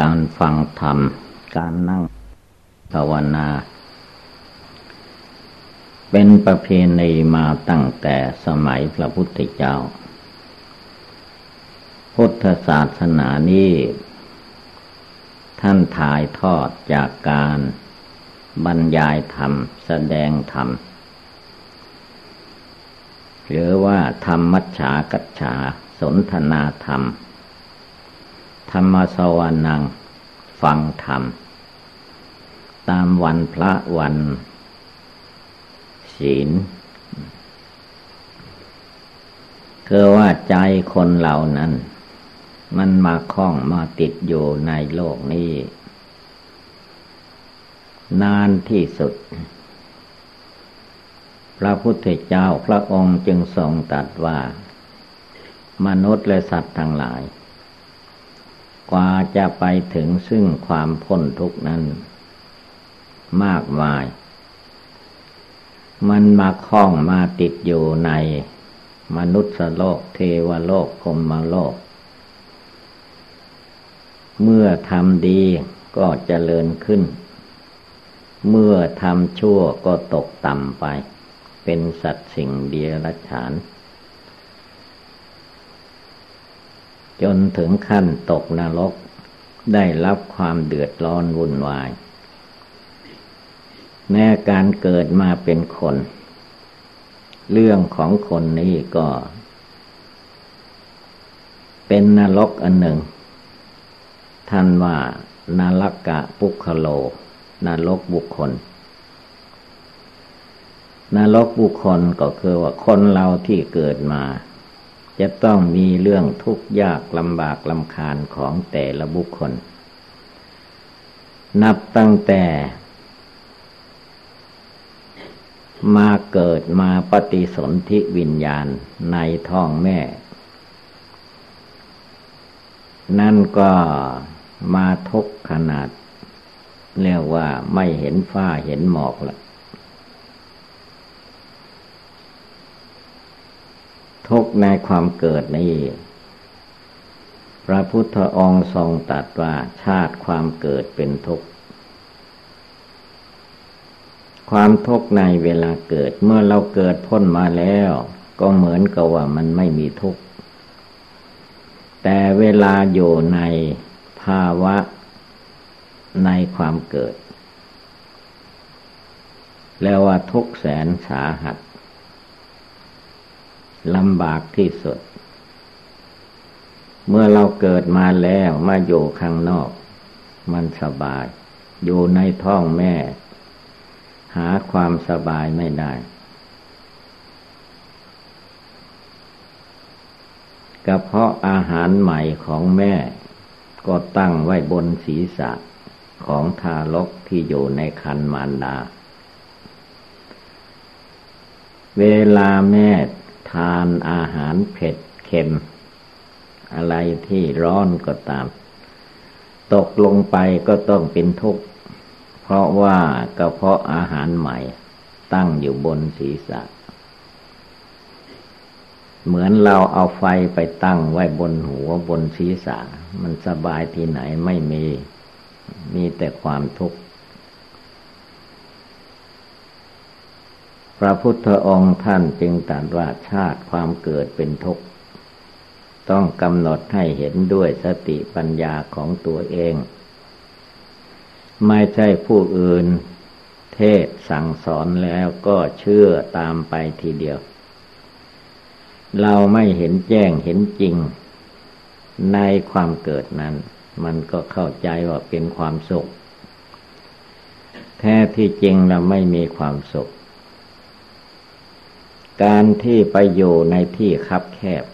การฟังธรรม การนั่งภาวนา เป็นประเพณีมาตั้งแต่สมัยพระพุทธเจ้า พุทธศาสนานี้ท่านถ่ายทอดจากการบรรยายธรรม แสดงธรรม หรือว่าธรรมมัชฌากัจฉาสนทนาธรรม ธรรมสวรนัง ฟังธรรม ตามวันพระวัน ศีลคือว่าใจคนเหล่านั้น มันมาคล้องมาติดอยู่ในโลกนี้ นานที่สุด พระพุทธเจ้าพระองค์จึงทรงตรัสว่า มนุษย์และสัตว์ทั้งหลาย กว่าจะไปถึงซึ่งความพ้นทุกนั้น มากมาย มันมาคล้องมาติดอยู่ในมนุษย์โลกเทวโลกพรมโลก เมื่อทำดีก็เจริญขึ้น เมื่อทำชั่วก็ตกต่ำไป เป็นสัตว์สิ่งเดียรฉาน จนถึงขั้นตกนรก ได้รับความเดือดร้อนวุ่นวาย แม้การเกิดมาเป็นคน เรื่องของคนนี้ก็ เป็นนรกอันหนึ่ง ท่านว่านรกกะปุคโลนรกบุคคลนรกบุคคลก็คือว่าคนเราที่เกิดมา จะต้องมีเรื่องทุกข์ยากลำบากลำคาญของแต่ละบุคคล นับตั้งแต่มาเกิดมาปฏิสนธิวิญญาณในท้องแม่ นั่นก็มาทุกขนาด เรียกว่าไม่เห็นฟ้าเห็นหมอกละ ทุกในความเกิดนี้ พระพุทธองค์ทรงตรัสว่าชาติความเกิดเป็นทุกข์ ความทุกข์ในเวลาเกิดเมื่อเราเกิดพ้นมาแล้ว ก็เหมือนกับว่ามันไม่มีทุกข์ แต่เวลาอยู่ในภาวะในความเกิด แล้วว่าทุกแสนสาหัส ลำบากที่สุด เมื่อเราเกิดมาแล้วมาอยู่ข้างนอก มันสบาย อยู่ในท้องแม่ หาความสบายไม่ได้ กระเพาะอาหารใหม่ของแม่ ก็ตั้งไว้บนศีรษะของทารกที่อยู่ในคันมารดา เวลาแม่ ทานอาหารเผ็ดเค็ม อะไรที่ร้อนก็ตาม ตกลงไปก็ต้องเป็นทุกข์ เพราะว่ากระเพาะอาหารใหม่ ตั้งอยู่บนศีรษะ เหมือนเราเอาไฟไปตั้งไว้บนหัวบนศีรษะ มันสบายที่ไหนไม่มี มีแต่ความทุกข์ พระพุทธองค์ท่านจึงตรัสว่าชาติความเกิดเป็นทุกข์ ต้องกำหนดให้เห็นด้วยสติปัญญาของตัวเอง ไม่ใช่ผู้อื่น เทศสั่งสอนแล้วก็เชื่อตามไปทีเดียว เราไม่เห็นแจ้งเห็นจริง ในความเกิดนั้น มันก็เข้าใจว่าเป็นความสุข แท้ที่จริงเราไม่มีความสุข การที่ไปอยู่ในที่คับแคบ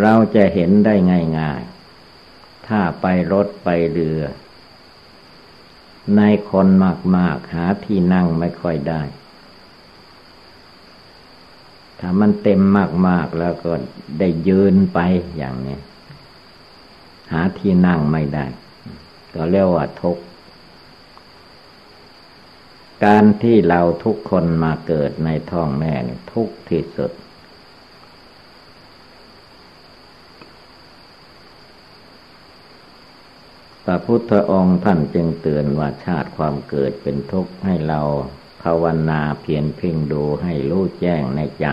เราจะเห็นได้ง่ายๆ ถ้าไปรถไปเรือ ในคนมากๆหาที่นั่งไม่ค่อยได้ ถ้ามันเต็มมากๆแล้วก็ได้ยืนไปอย่างนี้ หาที่นั่งไม่ได้ ก็เรียกว่าทุกข์ การที่เราทุกคนมาเกิดในท้องแม่ทุกที่สุด พระพุทธองค์ท่านจึงเตือนว่าชาติความเกิดเป็นทุกข์ให้เราภาวนาเพียรเพ่งดูให้รู้แจ้งในใจ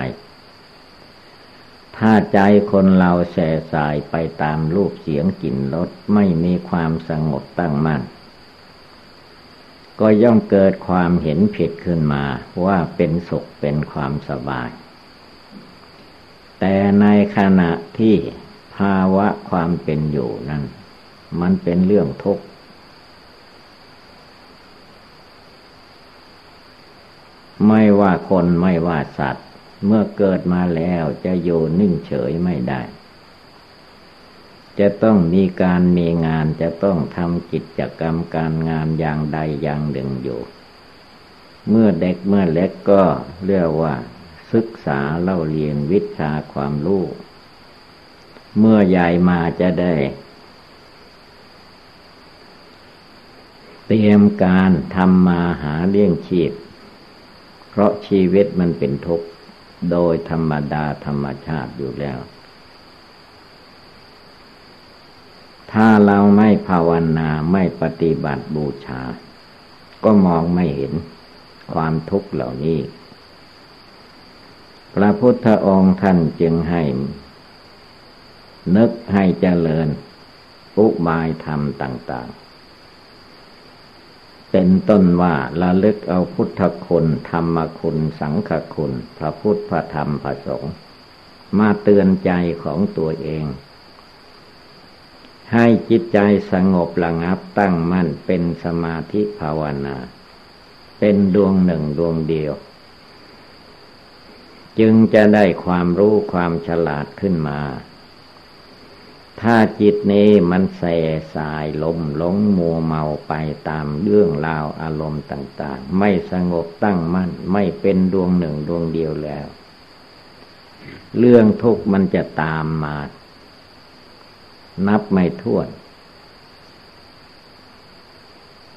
ถ้าใจคนเราแส่สายไปตามรูปเสียงกลิ่นรสไม่มีความสงบตั้งมั่น ก็ย่อมเกิดความเห็นผิดขึ้นมาว่าเป็นสุขเป็นความสบาย แต่ในขณะที่ภาวะความเป็นอยู่นั้น มันเป็นเรื่องทุกข์ไม่ว่าคนไม่ว่าสัตว์ เมื่อเกิดมาแล้วจะอยู่นิ่งเฉยไม่ได้ จะต้องมีการมีงานจะต้องทำกิจกรรมการงานอย่างใดอย่างหนึ่งอยู่ เมื่อเด็กเมื่อเล็กก็เรียกว่า ศึกษาเล่าเรียนวิชาความรู้เมื่อใหญ่มาจะได้ เตรียมการทำมาหาเลี้ยงชีพ เพราะชีวิตมันเป็นทุกข์โดยธรรมดาธรรมชาติอยู่แล้ว ถ้าเราไม่ภาวนาไม่ปฏิบัติบูชา ก็มองไม่เห็นความทุกข์เหล่านี้ พระพุทธองค์ท่านจึงให้ นึกให้เจริญอุบายธรรมต่าง ๆ เป็นต้นว่าระลึกเอาพุทธคุณ ธรรมคุณ สังฆคุณ พระพุทธพระธรรมพระสงฆ์มาเตือนใจของตัวเอง ให้จิตใจสงบระงับตั้งมั่นเป็นสมาธิภาวนา เป็นดวงหนึ่งดวงเดียว จึงจะได้ความรู้ความฉลาดขึ้นมา ถ้าจิตนี้มันแส่สายลมหลงมัวเมาไปตามเรื่องราวอารมณ์ต่าง ๆ ไม่สงบตั้งมั่นไม่เป็นดวงหนึ่งดวงเดียวแล้ว เรื่องทุกข์มันจะตามมา นับไม่ถ้วน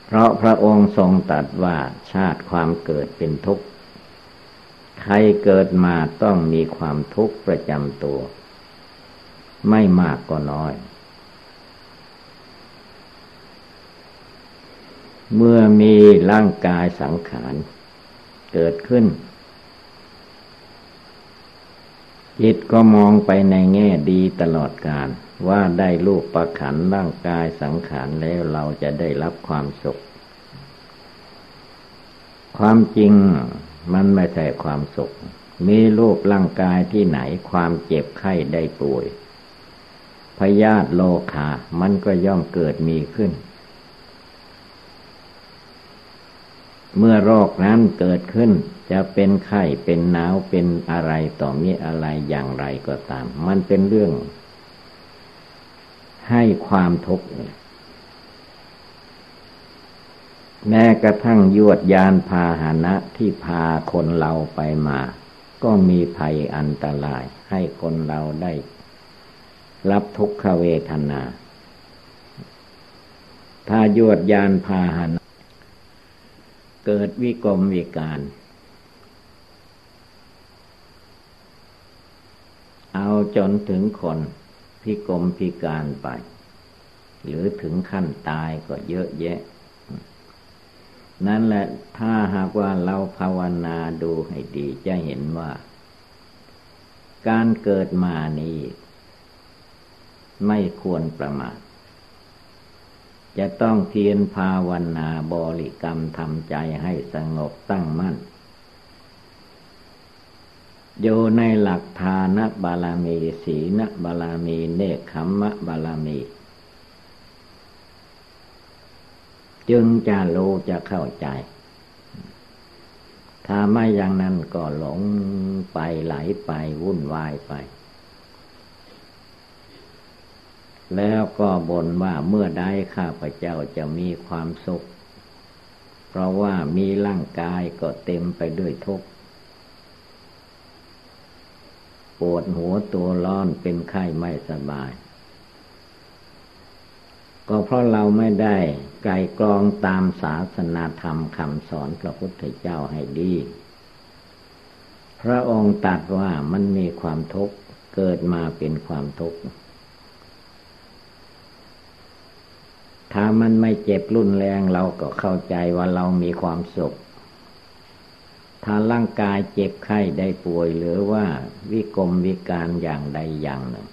เพราะพระองค์ทรงตรัสว่าชาติความเกิดเป็นทุกข์ ใครเกิดมาต้องมีความทุกข์ประจำตัว ไม่มากก็น้อย เมื่อมีร่างกายสังขารเกิดขึ้น จิตก็มองไปในแง่ดีตลอดการ ว่าได้รูปประขันร่างกายสังขารแล้วเราจะได้รับความสุข ความจริงมันไม่ใช่ความสุข มีรูปร่างกายที่ไหนความเจ็บไข้ได้ป่วยพยาธิโลคามันก็ย่อมเกิดมีขึ้น เมื่อโรคนั้นเกิดขึ้น จะเป็นไข้เป็นหนาวเป็นอะไรต่อมีอะไรอย่างไรก็ตาม มันเป็นเรื่อง ให้ความทุกข์แม้กระทั่งยวดยานพาหนะที่พาคนเราไปมา ก็มีภัยอันตราย ให้คนเราได้ รับทุกขเวทนา ถ้ายวดยานพาหันเกิดวิกรมวิการ เอาจนถึงคนพิกรมพิการไป หรือถึงขั้นตายก็เยอะแยะ นั่นแหละถ้าหากว่าเราภาวนาดูให้ดีจะเห็นว่า การเกิดมานี้ ไม่ควรประมาทจะต้องเพียรภาวนาบริกรรมทำใจให้สงบตั้งมั่น อยู่ในหลักทานบาลามีศีนบาลามีเนคขมมะบาลามี จึงจะรู้จะเข้าใจ ถ้าไม่อย่างนั้นก็หลงไปไหลไปวุ่นวายไป แล้วก็บ่นว่าเมื่อใดข้าพเจ้าจะมีความสุข เพราะว่ามีร่างกายก็เต็มไปด้วยทุกข์ ปวดหัวตัวร้อนเป็นไข้ไม่สบาย ก็เพราะเราไม่ได้ไกลกรองตามศาสนาธรรมคำสอนพระพุทธเจ้าให้ดี พระองค์ตรัสว่ามันมีความทุกข์เกิดมาเป็นความทุกข์ถ้ามันไม่เจ็บรุนแรงเราก็เข้าใจว่าเรามีความสุข ถ้าร่างกายเจ็บไข้ได้ป่วยหรือว่าวิกรมวิการอย่างใดอย่างหนึ่ง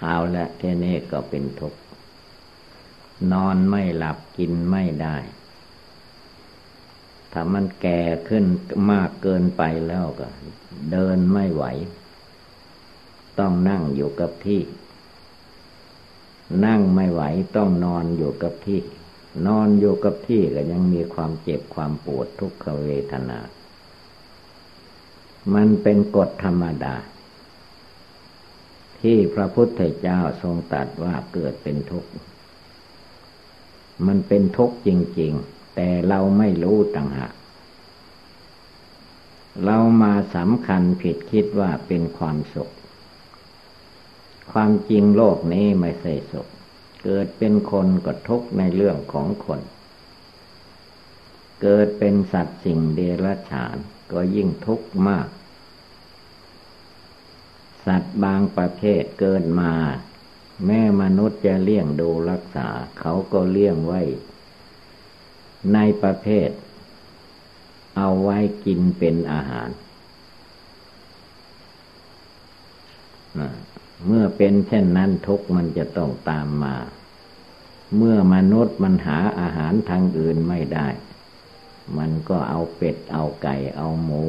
เอาละเทนี้ก็เป็นทุกข์นอนไม่หลับกินไม่ได้ ถ้ามันแก่ขึ้นมากเกินไปแล้วก็ เดินไม่ไหว ต้องนั่งอยู่กับที่ นั่งไม่ไหวต้องนอนอยู่กับที่ นอนอยู่กับที่ก็ยังมีความเจ็บความปวดทุกขเวทนา มันเป็นกฎธรรมดา ที่พระพุทธเจ้าทรงตรัสว่าเกิดเป็นทุกข์ มันเป็นทุกข์จริง ๆ แต่เราไม่รู้ต่างหากเรามาสำคัญผิดคิดว่าเป็นความสุข ความจริงโลกนี้ไม่ใช่สุข เกิดเป็นคนก็ทุกข์ในเรื่องของคน เกิดเป็นสัตว์สิ่งเดรัจฉานก็ยิ่งทุกข์มาก สัตว์บางประเภทเกิดมา แม่มนุษย์จะเลี้ยงดูรักษา เขาก็เลี้ยงไว้ ในประเภท เอาไว้กินเป็นอาหาร เมื่อเป็นเช่นนั้นทุกมันจะต้องตามมา เมื่อมนุษย์มันหาอาหารทางอื่นไม่ได้ มันก็เอาเป็ดเอาไก่เอาหมู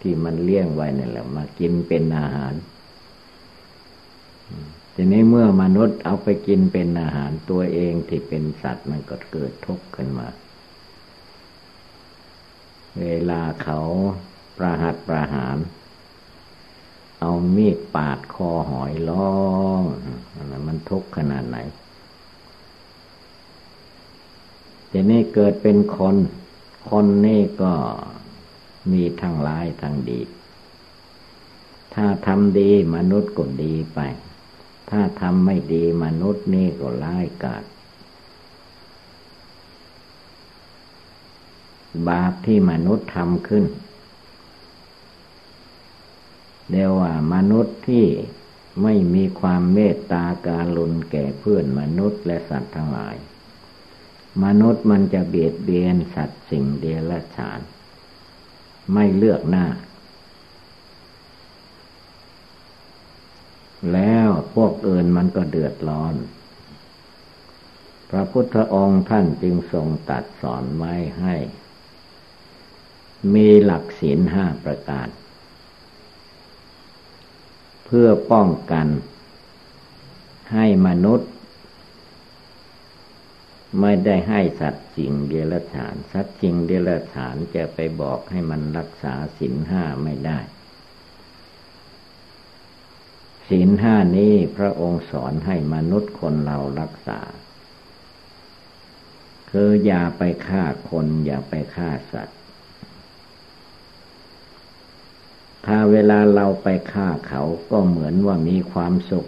ที่มันเลี้ยงไว้นี่แหละมากินเป็นอาหาร ทีนี้เมื่อมนุษย์เอาไปกินเป็นอาหารตัวเองที่เป็นสัตว์มันก็เกิดทุกข์ขึ้นมา เวลาเขาประหัตประหาร เอามีดปาดคอหอยล้องมันทุกข์ขนาดไหนทีนี้เกิดเป็นคน คนนี่ก็มีทั้งร้ายทั้งดี ถ้าทำดีมนุษย์ก็ดีไป ถ้าทำไม่ดีมนุษย์นี่ก็ร้ายกาจบาปที่มนุษย์ทำขึ้น เรียกว่ามนุษย์ที่ไม่มีความเมตตาการุณแก่เพื่อนมนุษย์และสัตว์ทั้งหลาย มนุษย์มันจะเบียดเบียนสัตว์สิ่งเดียรฉาน ไม่เลือกหน้า แล้วพวกอื่นมันก็เดือดร้อน พระพุทธองค์ท่านจึงทรงตัดสอนไว้ให้ มีหลักศีลห้าประการ เพื่อป้องกัน ให้มนุษย์ ไม่ได้ให้สัตว์จริงเดรัจฉาน สัตว์จริงเดรัจฉานจะไปบอกให้มันรักษาศีลห้าไม่ได้ศีลห้านี้พระองค์สอนให้มนุษย์คนเรารักษา คืออย่าไปฆ่าคนอย่าไปฆ่าสัตว์ ถ้าเวลาเราไปฆ่าเขาก็เหมือนว่ามีความสุข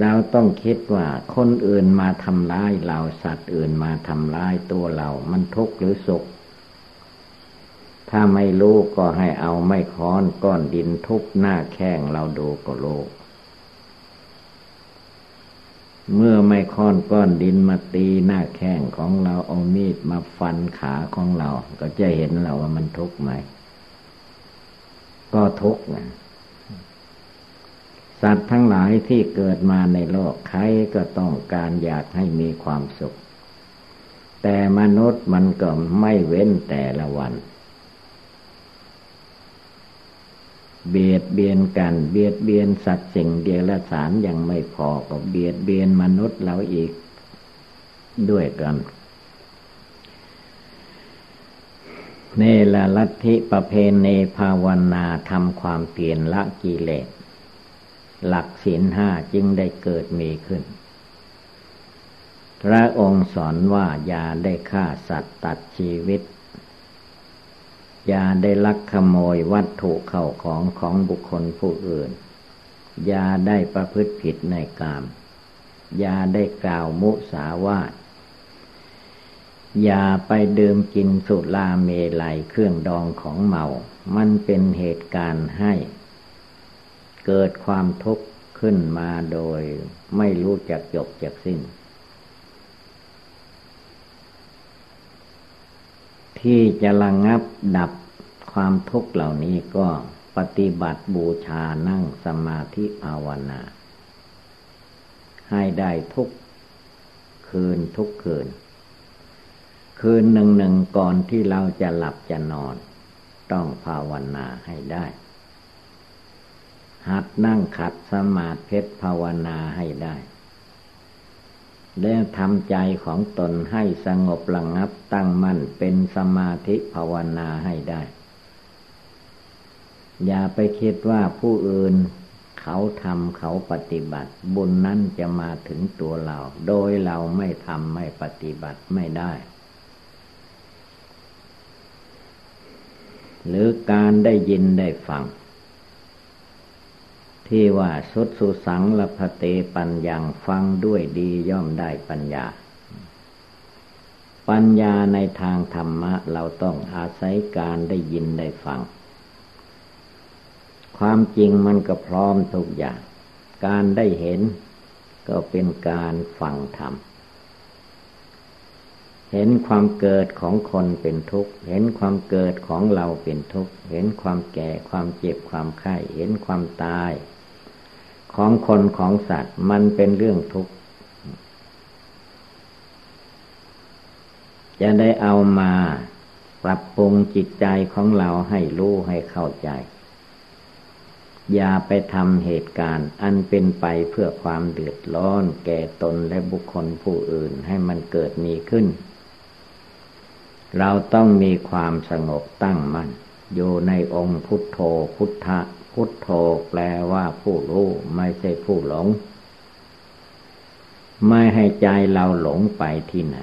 เราต้องคิดว่าคนอื่นมาทำร้ายเราสัตว์อื่นมาทำร้ายตัวเรา มันทุกข์หรือสุข ถ้าไม่รู้ก็ให้เอาไม้ค้อนก้อนดินทุบหน้าแข้งเราดูก็รู้ เมื่อไม่ค้อนก้อนดินมาตีหน้าแข้งของเราเอามีดมาฟันขาของเรา ก็จะเห็นเราว่ามันทุกข์ไหม ก็ทุกข์นะสัตว์ทั้งหลายที่เกิดมาในโลกใครก็ต้องการอยากให้มีความสุข แต่มนุษย์มันก็ไม่เว้นแต่ละวัน เบียดเบียนกัน เบียดเบียนสัตว์สิ่งเดียรสารยังไม่พอก็เบียดเบียนมนุษย์เราอีกด้วยกันเนลลัทธิประเพณีภาวนาทำความเปลี่ยนละกิเลส หลักศีลห้าจึงได้เกิดมีขึ้น พระองค์สอนว่าอย่าได้ฆ่าสัตว์ตัดชีวิต อย่าได้ลักขโมยวัตถุเข้าของของบุคคลผู้อื่น อย่าได้ประพฤติผิดในกาม อย่าได้กล่าวมุสาวาทอย่าไปดื่มกินสุราเมลัยเครื่องดองของเมา มันเป็นเหตุการณ์ให้ เกิดความทุกข์ขึ้นมาโดยไม่รู้จักจบจักสิ้น ที่จะระงงับดับความทุกข์เหล่านี้ก็ปฏิบัติบูชานั่งสมาธิภาวนา ให้ได้ทุกคืนทุกคืน คืนหนึ่งหนึ่งก่อนที่เราจะหลับจะนอน ต้องภาวนาให้ได้ หัดนั่งขัดสมาธิภาวนาให้ได้ แล้วทำใจของตนให้สงบระงับตั้งมั่นเป็นสมาธิภาวนาให้ได้ อย่าไปคิดว่าผู้อื่นเขาทำเขาปฏิบัติ บุญนั้นจะมาถึงตัวเรา โดยเราไม่ทำไม่ปฏิบัติไม่ได้ หรือการได้ยินได้ฟัง ที่ว่าสุดสุสังละพเตปัญญังฟังด้วยดีย่อมได้ปัญญา ปัญญาในทางธรรมะเราต้องอาศัยการได้ยินได้ฟัง ความจริงมันก็พร้อมทุกอย่าง การได้เห็นก็เป็นการฟังธรรม เห็นความเกิดของคนเป็นทุกข์ เห็นความเกิดของเราเป็นทุกข์ เห็นความแก่ความเจ็บความไข้ เห็นความตาย ของคนของสัตว์ มันเป็นเรื่องทุกข์จะได้เอามาปรับปรุงจิตใจของเราให้รู้ให้เข้าใจ อย่าไปทำเหตุการณ์ อันเป็นไปเพื่อความเดือดร้อน แก่ตนและบุคคลผู้อื่นให้มันเกิดมีขึ้น เราต้องมีความสงบตั้งมัน่นอยู่ในองค์พุทโธพุทธะ พุทโธแปลว่าผู้รู้ไม่ใช่ผู้หลง ไม่ให้ใจเราหลงไปที่ไหน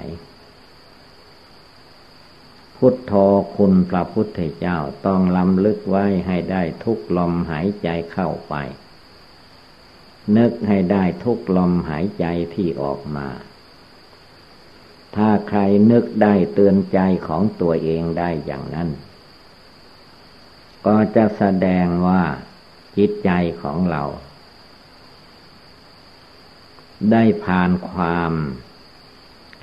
พุทโธคุณพระพุทธเจ้าต้องลำลึกไว้ให้ได้ทุกลมหายใจเข้าไป นึกให้ได้ทุกลมหายใจที่ออกมา ถ้าใครนึกได้เตือนใจของตัวเองได้อย่างนั้น ก็จะแสดงว่าจิตใจของเรา ได้ผ่านความ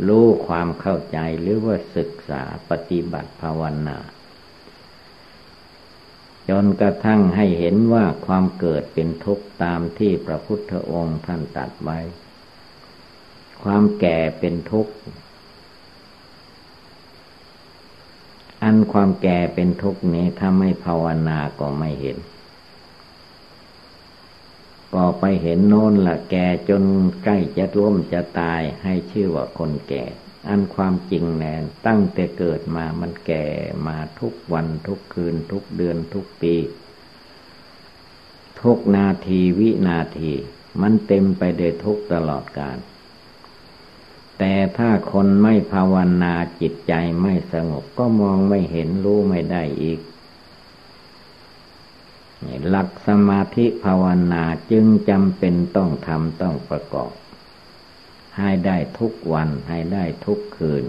รู้ความเข้าใจหรือว่าศึกษาปฏิบัติภาวนาจนกระทั่งให้เห็นว่าความเกิดเป็นทุกข์ตามที่พระพุทธองค์ท่านตัดไว้ ความแก่เป็นทุกข์ อันความแก่เป็นทุกข์นี้ถ้าไม่ภาวนาก็ไม่เห็น ก็ไปเห็นโน้นละแก่จนใกล้จะร่วมจะตายให้ชื่อว่าคนแก่ อันความจริงแน่ตั้งแต่เกิดมามันแก่มาทุกวันทุกคืนทุกเดือนทุกปี ทุกนาทีวินาที มันเต็มไปด้วยทุกตลอดกาล แต่ถ้าคนไม่ภาวนาจิตใจไม่สงบก็มองไม่เห็นรู้ไม่ได้อีก หลักสมาธิภาวนาจึงจำเป็นต้องทำต้องประกอบ ให้ได้ทุกวันให้ได้ทุกคืน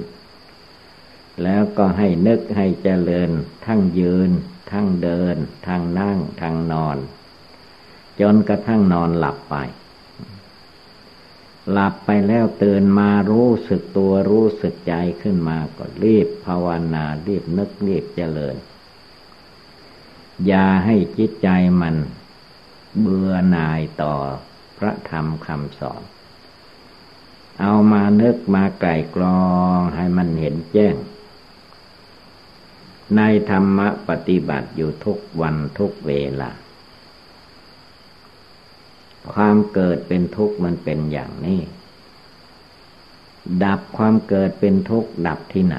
แล้วก็ให้นึกให้เจริญ ทั้งยืน ทั้งเดิน ทั้งนั่ง ทั้งนอน จนกระทั่งนอนหลับไป หลับไปแล้วตื่นมารู้สึกตัวรู้สึกใจขึ้นมาก็รีบภาวนารีบนึกรีบเจริญ อย่าให้จิตใจมันเบื่อหน่ายต่อพระธรรมคำสอน เอามานึกมาไกลกรองให้มันเห็นแจ้ง ในธรรมปฏิบัติอยู่ทุกวันทุกเวลา ความเกิดเป็นทุกข์มันเป็นอย่างนี้ ดับความเกิดเป็นทุกข์ดับที่ไหน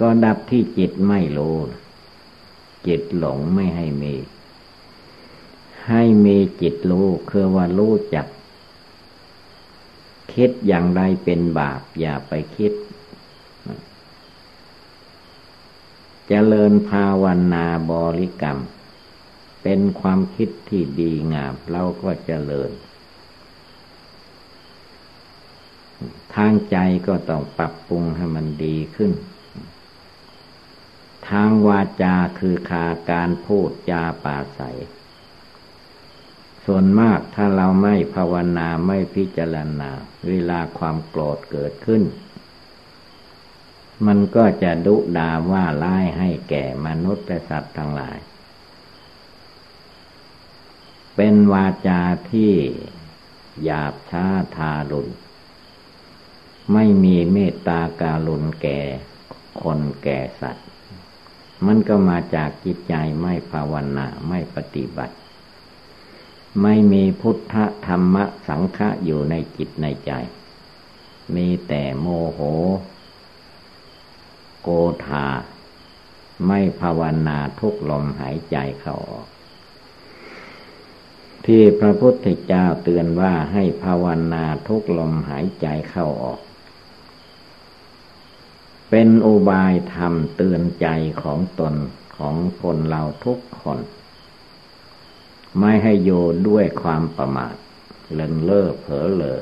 ก็ดับที่จิตไม่รู้ จิตหลงไม่ให้มี ให้มีจิตรู้คือว่ารู้จัก คิดอย่างไรเป็นบาป อย่าไปคิดจเจริญภาวนาบริกรรม เป็นความคิดที่ดีงามเราก็เจริญ ทางใจก็ต้องปรับปรุงให้มันดีขึ้น ทางวาจาคือขาการพูดจาป่าใสสส่วนมากถ้าเราไม่ภาวนาไม่พิจารณา เวลาความโกรธเกิดขึ้น มันก็จะดุดาว่าร้ายให้แก่มนุษย์และสัตว์ทั้งหลาย เป็นวาจาที่หยาบช้าทารุณ ไม่มีเมตตาการุณแก่คนแก่สัตว์ มันก็มาจากจิตใจไม่ภาวนาไม่ปฏิบัติ ไม่มีพุทธธรรมสังฆะอยู่ในจิตในใจ มีแต่โมโห โกธาไม่ภาวนาทุกลมหายใจเข้าออก ที่พระพุทธเจ้าเตือนว่าให้ภาวนาทุกลมหายใจเข้าออก เป็นอุบายธรรมเตือนใจของตนของคนเราทุกคน ไม่ให้โยด้วยความประมาทเลินเล่อเผลอเลอ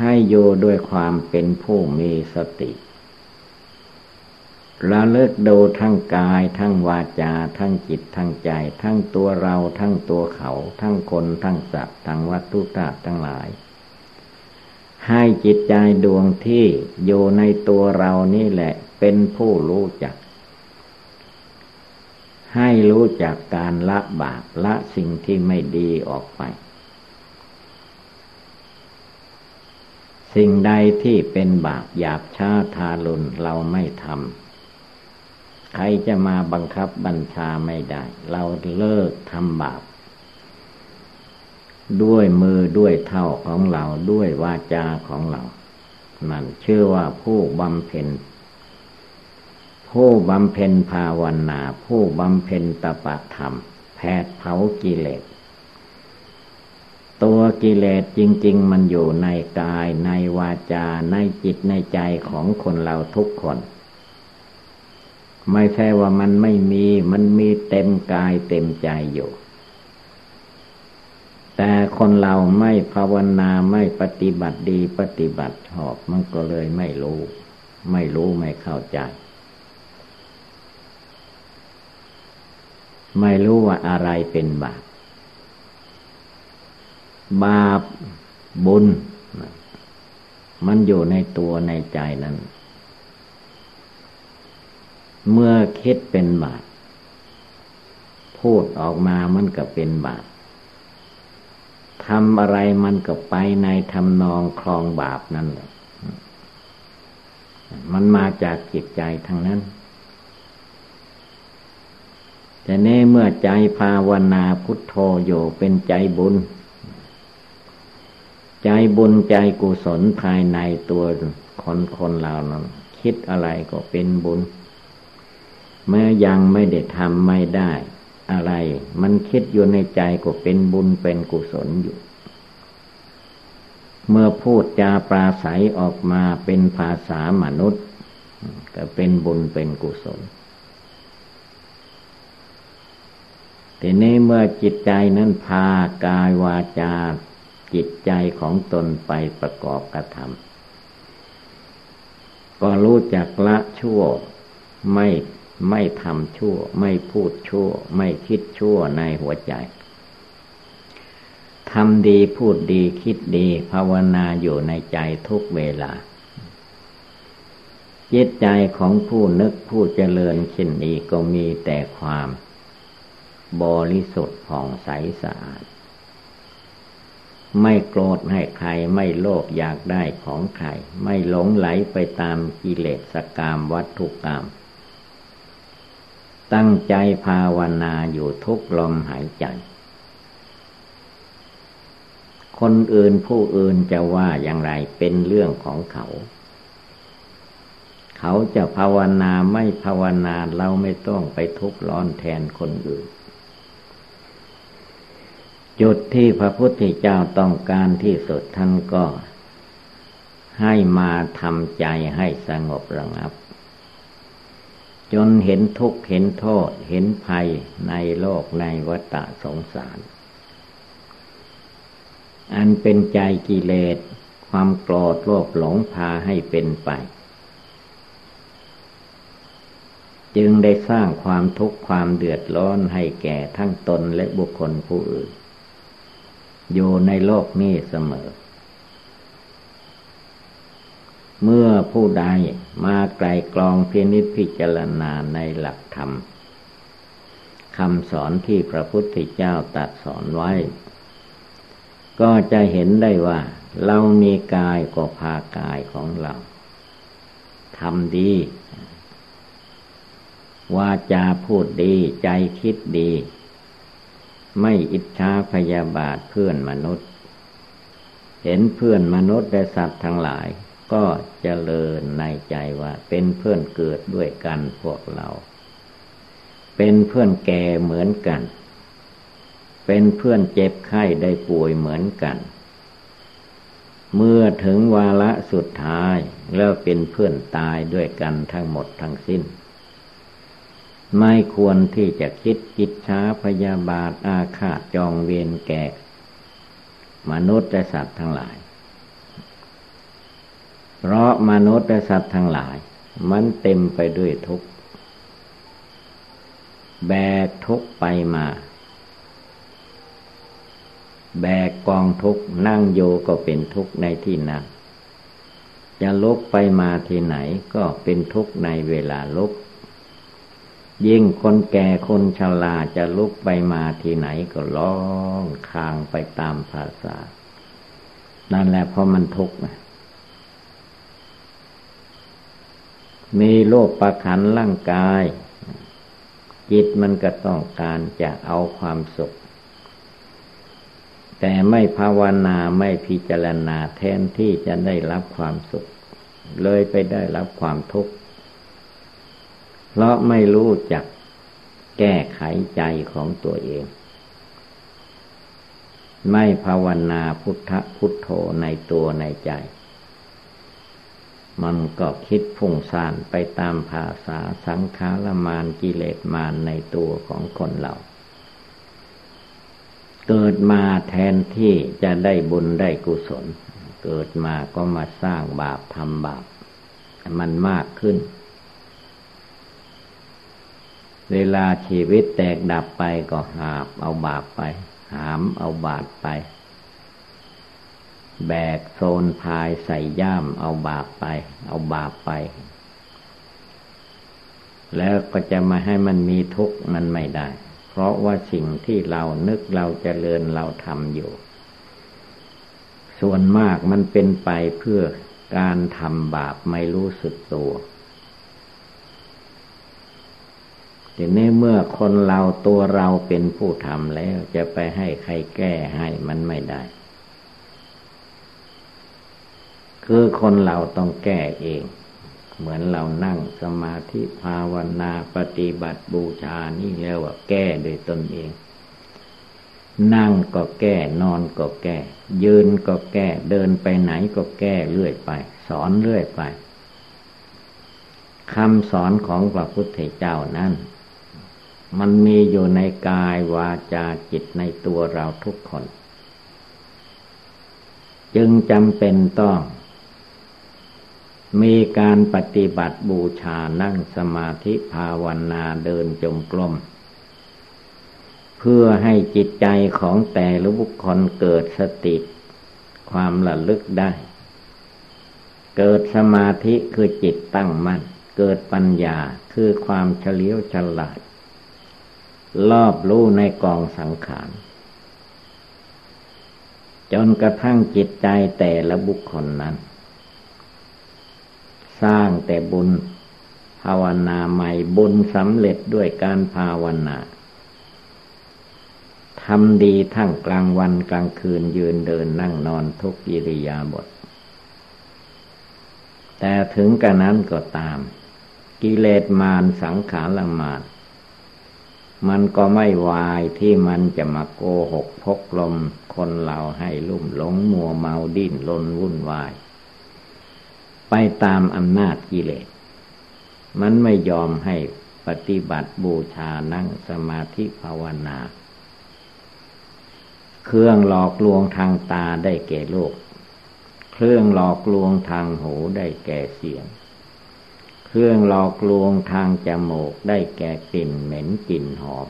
ให้โยด้วยความเป็นผู้มีสติ ระเลิกดูทั้งกาย ทั้งวาจา ทั้งจิตทั้งใจ ทั้งตัวเราทั้งตัวเขา ทั้งคนทั้งสัตว์ทั้งวัตถุธาตุทั้งหลาย ให้จิตใจดวงที่อยู่ในตัวเรานี่แหละ เป็นผู้รู้จัก ให้รู้จักการละบาปละสิ่งที่ไม่ดีออกไป สิ่งใดที่เป็นบาปหยาบช้าทารุณเราไม่ทำ ใครจะมาบังคับบัญชาไม่ได้ เราเลิกทำบาป ด้วยมือด้วยเท่าของเราด้วยวาจาของเรา นั่นชื่อว่าผู้บำเพ็ญ ผู้บำเพ็ญภาวนา ผู้บำเพ็ญตปะธรรม แผดเผากิเลส ตัวกิเลสจริง ๆ มันอยู่ในกายในวาจาในจิตในใจของคนเราทุกคน ไม่ใช่ว่ามันไม่มี มันมีเต็มกายเต็มใจอยู่ แต่คนเราไม่ภาวนาไม่ปฏิบัติดีปฏิบัติชอบ มันก็เลยไม่รู้ ไม่รู้ไม่เข้าใจ ไม่รู้ว่าอะไรเป็นบาป บาปบุญ มันอยู่ในตัวในใจนั้น เมื่อคิดเป็นบาปพูดออกมามันก็เป็นบาปทำอะไรมันก็ไปในทำนองคลองบาปนั่นแหละ มันมาจากจิตใจทางนั้น แต่เน่เมื่อใจภาวนาพุทโธอยู่เป็นใจบุญ ใจบุญใจกุศลภายในตัวคนคนเรานั้นคิดอะไรก็เป็นบุญ เมื่อยังไม่ได้ทำไม่ได้ อะไร มันคิดอยู่ในใจก็เป็นบุญเป็นกุศลอยู่ เมื่อพูดจาปราศัยออกมาเป็นภาษามนุษย์ ก็เป็นบุญเป็นกุศลทีนี้เมื่อจิตใจนั้นพากายวาจา จิตใจของตนไปประกอบกระทำก็รู้จักละชั่วไม่ ไม่ทำชั่ว ไม่พูดชั่ว ไม่คิดชั่วในหัวใจทำดีพูดดีคิดดี ภาวนาอยู่ในใจทุกเวลา จิตใจของผู้นึกผู้เจริญเช่นนี้ก็มีแต่ความ บริสุทธิ์ผ่องใสสะอาด ไม่โกรธให้ใครไม่โลภอยากได้ของใคร ไม่หลงไหลไปตามกิเลสกามวัตถุกรรม ตั้งใจภาวนาอยู่ทุกลมหายใจ คนอื่นผู้อื่นจะว่าอย่างไรเป็นเรื่องของเขา เขาจะภาวนาไม่ภาวนาเราไม่ต้องไปทุกข์ร้อนแทนคนอื่น จุดที่พระพุทธเจ้าต้องการที่สุดท่านก็ให้มาทำใจให้สงบระงับ จนเห็นทุกข์เห็นโทษ เห็นภัยในโลกในวัฏสงสาร อันเป็นใจกิเลส ความโกรธโลภหลงพาให้เป็นไป จึงได้สร้างความทุกข์ความเดือดร้อนให้แก่ทั้งตนและบุคคลผู้อื่น อยู่ในโลกนี้เสมอ เมื่อผู้ใดมาไกลกลองพินิจพิจารณาในหลักธรรมคำสอนที่พระพุทธเจ้าตัดสอนไว้ ก็จะเห็นได้ว่า เรามีกายก็พากายของเราทำดีวาจาพูดดีใจคิดดี ไม่อิจฉาพยาบาทเพื่อนมนุษย์ เห็นเพื่อนมนุษย์และสัตว์ทั้งหลาย ก็เจริญในใจว่า เป็นเพื่อนเกิดด้วยกันพวกเรา เป็นเพื่อนแก่เหมือนกัน เป็นเพื่อนเจ็บไข้ได้ป่วยเหมือนกัน เมื่อถึงวาระสุดท้ายแล้วเป็นเพื่อนตายด้วยกันทั้งหมดทั้งสิ้น ไม่ควรที่จะคิดกิจช้าพยาบาทอาฆาตจองเวียนแก่ มนุษย์และสัตว์ทั้งหลาย เพราะมนุษย์และสัตว์ทั้งหลาย มันเต็มไปด้วยทุกข์ แบกทุกข์ไปมา แบกกองทุกข์นั่งโยก็เป็นทุกข์ในที่นั้นจะลุกไปมาที่ไหนก็เป็นทุกข์ในเวลาลุก ยิ่งคนแก่คนชราจะลุกไปมาที่ไหนก็ร้องคางไปตามภาษา นั่นแหละเพราะมันทุกข์นะ มีโลกประขันร่างกาย จิตมันก็ต้องการจะเอาความสุข แต่ไม่ภาวนาไม่พิจารณาแทนที่จะได้รับความสุข เลยไปได้รับความทุกข์ เพราะไม่รู้จักแก้ไขใจของตัวเอง ไม่ภาวนาพุทธพุทโธในตัวในใจ มันก็คิดพุ่งซ่านไปตามภาษาสังขารมานกิเลสมานในตัวของคนเราเกิดมาแทนที่จะได้บุญได้กุศล เกิดมาก็มาสร้างบาปทำบาป มันมากขึ้น เวลาชีวิตแตกดับไปก็หาบเอาบาปไป หามเอาบาปไป แบกโซนพายใส่ย่ามเอาบาปไป เอาบาปไป แล้วก็จะมาให้มันมีทุกข์มันไม่ได้ เพราะว่าสิ่งที่เรานึกเราจเจริญเราทำอยู่ ส่วนมากมันเป็นไปเพื่อการทำบาปไม่รู้สึกตัวทีนี้เมื่อคนเราตัวเราเป็นผู้ทำแล้วจะไปให้ใครแก้ให้มันไม่ได้ คือคนเราต้องแก้เอง เหมือนเรานั่งสมาธิภาวนาปฏิบัติบูชานี่แล้วว่าแก้โดยตนเอง นั่งก็แก้นอนก็แก้ ยืนก็แก้เดินไปไหนก็แก้เรื่อยไป สอนเรื่อยไปคำสอนของพระพุทธเจ้านั้น มันมีอยู่ในกายวาจาจิตในตัวเราทุกคน จึงจำเป็นต้อง มีการปฏิบัติบูชานั่งสมาธิภาวนาเดินจงกรมเพื่อให้จิตใจของแต่ละบุคคลเกิดสติ ความระลึกได้ เกิดสมาธิคือจิตตั้งมั่น เกิดปัญญาคือความเฉลียวฉลาด รอบรู้ในกองสังขารจนกระทั่งจิตใจแต่ละบุคคลนั้น สร้างแต่บุญภาวนาใหม่บุญสำเร็จด้วยการภาวนาทำดีทั้งกลางวันกลางคืนยืนเดินนั่งนอนทุกอิริยาบถแต่ถึงกระนั้นก็ตาม กิเลสมารสังขารมารมันก็ไม่วายที่มันจะมาโกหกพกลมคนเราให้ลุ่มหลงมัวเมาดิ้นลนวุ่นวาย ไปตามอำนาจกิเลส มันไม่ยอมให้ปฏิบัติบูชานั่งสมาธิภาวนา เครื่องหลอกลวงทางตาได้แก่โลก เครื่องหลอกลวงทางหูได้แก่เสียง เครื่องหลอกลวงทางจมูกได้แก่กลิ่นเหม็นกลิ่นหอม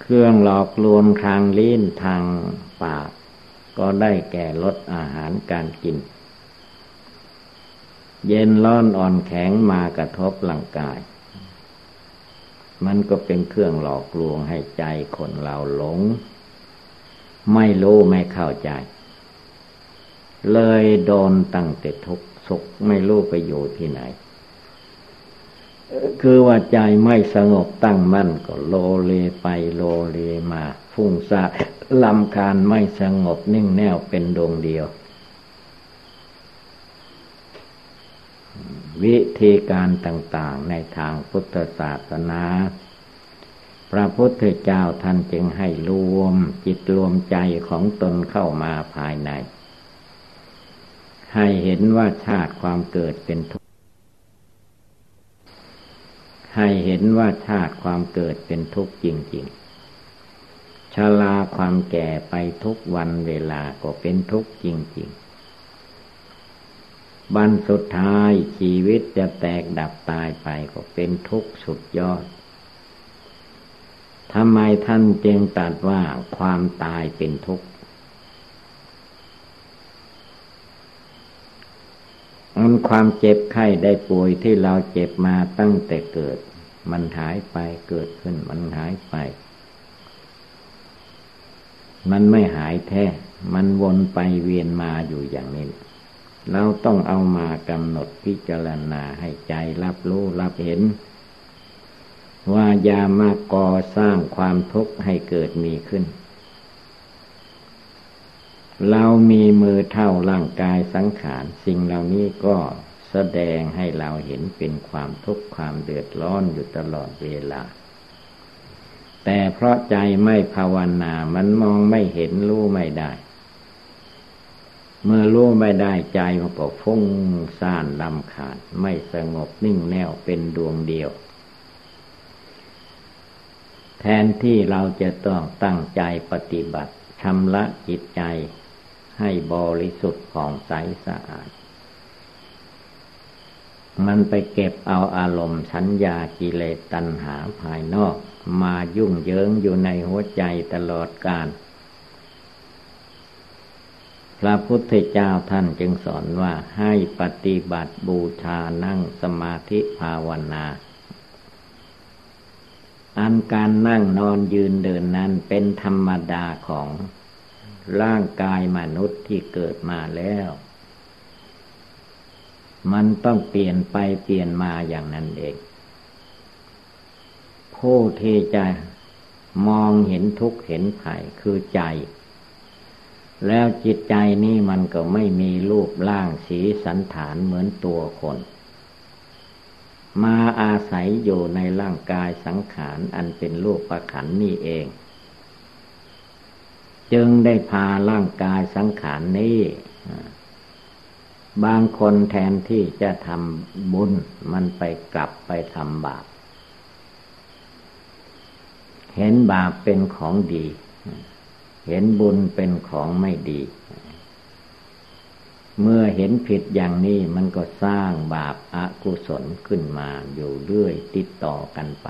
เครื่องหลอกลวงทางลิ้นทางปาก ก็ได้แก่ลดอาหารการกิน เย็นร้อนอ่อนแข็งมากระทบร่างกาย มันก็เป็นเครื่องหลอกลวงให้ใจคนเราหลง ไม่รู้ไม่เข้าใจ เลยโดนตั้งแต่ทุกสุขไม่รู้ไปอยู่ที่ไหน คือว่าใจไม่สงบตั้งมั่นก็โลเลไปโลเลมา ฟุ้งซ่านลำคาญไม่สงบนิ่งแน่วเป็นดวงเดียว วิธีการต่างๆในทางพุทธศาสนาพระพุทธเจ้าท่านจึงให้รวมจิตรวมใจของตนเข้ามาภายใน ให้เห็นว่าชาติความเกิดเป็นทุกข์ ให้เห็นว่าชาติความเกิดเป็นทุกข์จริง ๆ ชาลาความแก่ไปทุกวันเวลาก็เป็นทุกข์จริงๆบันสุดท้ายชีวิตจะแตกดับตายไปก็เป็นทุกข์สุดยอดทำไมท่านจึงตรัสว่าความตายเป็นทุกข์มันความเจ็บไข้ได้ป่วยที่เราเจ็บมาตั้งแต่เกิด มันหายไปเกิดขึ้นมันหายไป มันไม่หายแท้ มันวนไปเวียนมาอยู่อย่างนี้ เราต้องเอามากำหนดพิจารณาให้ใจรับรู้รับเห็น ว่าอย่ามาก่อสร้างความทุกข์ให้เกิดมีขึ้น เรามีมือเท่าร่างกายสังขารสิ่งเหล่านี้ก็แสดงให้เราเห็นเป็นความทุกข์ความเดือดร้อนอยู่ตลอดเวลา แต่เพราะใจไม่ภาวนา มันมองไม่เห็นรู้ไม่ได้ เมื่อรู้ไม่ได้ใจมันก็ฟุ้งซ่านลำขาดไม่สงบนิ่งแน่วเป็นดวงเดียว แทนที่เราจะต้องตั้งใจปฏิบัติชำระจิตใจให้บริสุทธิ์ผ่องใสสะอาด มันไปเก็บเอาอารมณ์สัญญากิเลสตัณหาภายนอก มายุ่งเหยิงอยู่ในหัวใจตลอดกาลพระพุทธเจ้าท่านจึงสอนว่าให้ปฏิบัติบูชานั่งสมาธิภาวนา อันการนั่งนอนยืนเดินนั้นเป็นธรรมดาของร่างกายมนุษย์ที่เกิดมาแล้ว มันต้องเปลี่ยนไปเปลี่ยนมาอย่างนั้นเอง ผู้ที่จะมองเห็นทุกข์เห็นภัยคือใจ แล้วจิตใจนี่มันก็ไม่มีรูปร่างสีสันฐานเหมือนตัวคน มาอาศัยอยู่ในร่างกายสังขารอันเป็นรูปประขันนี่เอง จึงได้พาร่างกายสังขารนนี้บางคนแทนที่จะทำบุญมันไปกลับไปทำบาป เห็นบาปเป็นของดี เห็นบุญเป็นของไม่ดี เมื่อเห็นผิดอย่างนี้มันก็สร้างบาปอากุศลขึ้นมาอยู่เรื่อยติดต่อกันไป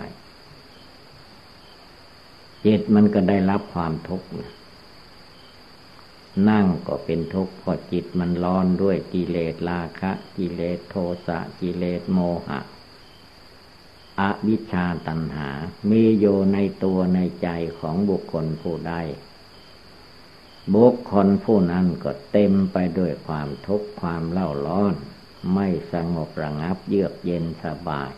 จิตมันก็ได้รับความทุกข์นั่งก็เป็นทุกข์เพราะจิตมันร้อนด้วยกิเลสราคะ กิเลสโทสะกิเลสโมหะ อวิชชาตัณหา มีอยู่ในตัวในใจของบุคคลผู้ใดบุคคลผู้นั้นก็เต็มไปด้วยความทุกข์ความเล่าร้อน ไม่สงบระงับเยือกเย็นสบาย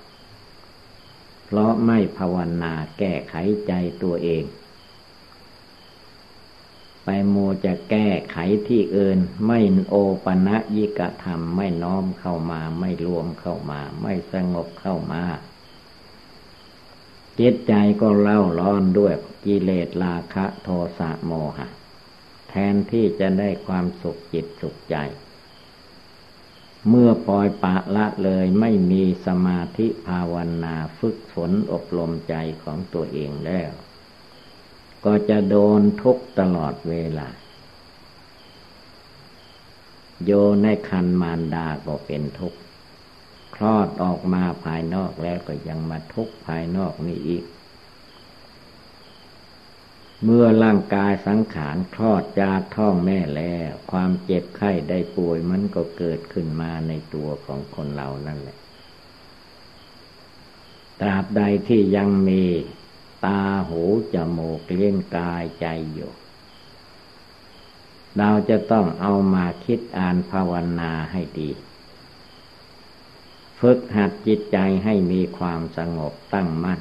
เพราะไม่ภาวนาแก้ไขใจตัวเอง ไปโมจะแก้ไขที่อื่น ไม่โอปะนะยิกธรรมไม่น้อมเข้ามา ไม่รวมเข้ามา ไม่สงบเข้ามา จิตใจก็เล่าร้อนด้วยกิเลสราคะโทสะโมหะ แทนที่จะได้ความสุขจิตสุขใจ เมื่อปล่อยปะละเลยไม่มีสมาธิภาวนาฝึกฝนอบรมใจของตัวเองแล้ว ก็จะโดนทุกตลอดเวลา โยในคันมารดาก็เป็นทุกข์ คลอดออกมาภายนอกแล้วก็ยังมาทุกภายนอกนี่อีก เมื่อร่างกายสังขารคลอดจากท้องแม่แล้ว ความเจ็บไข้ได้ป่วยมันก็เกิดขึ้นมาในตัวของคนเรานั่นแหละ ตราบใดที่ยังมีตาหูจมูกเลี้ยงกายใจอยู่เราจะต้องเอามาคิดอ่านภาวนาให้ดี ฝึกหัดจิตใจให้มีความสงบตั้งมั่น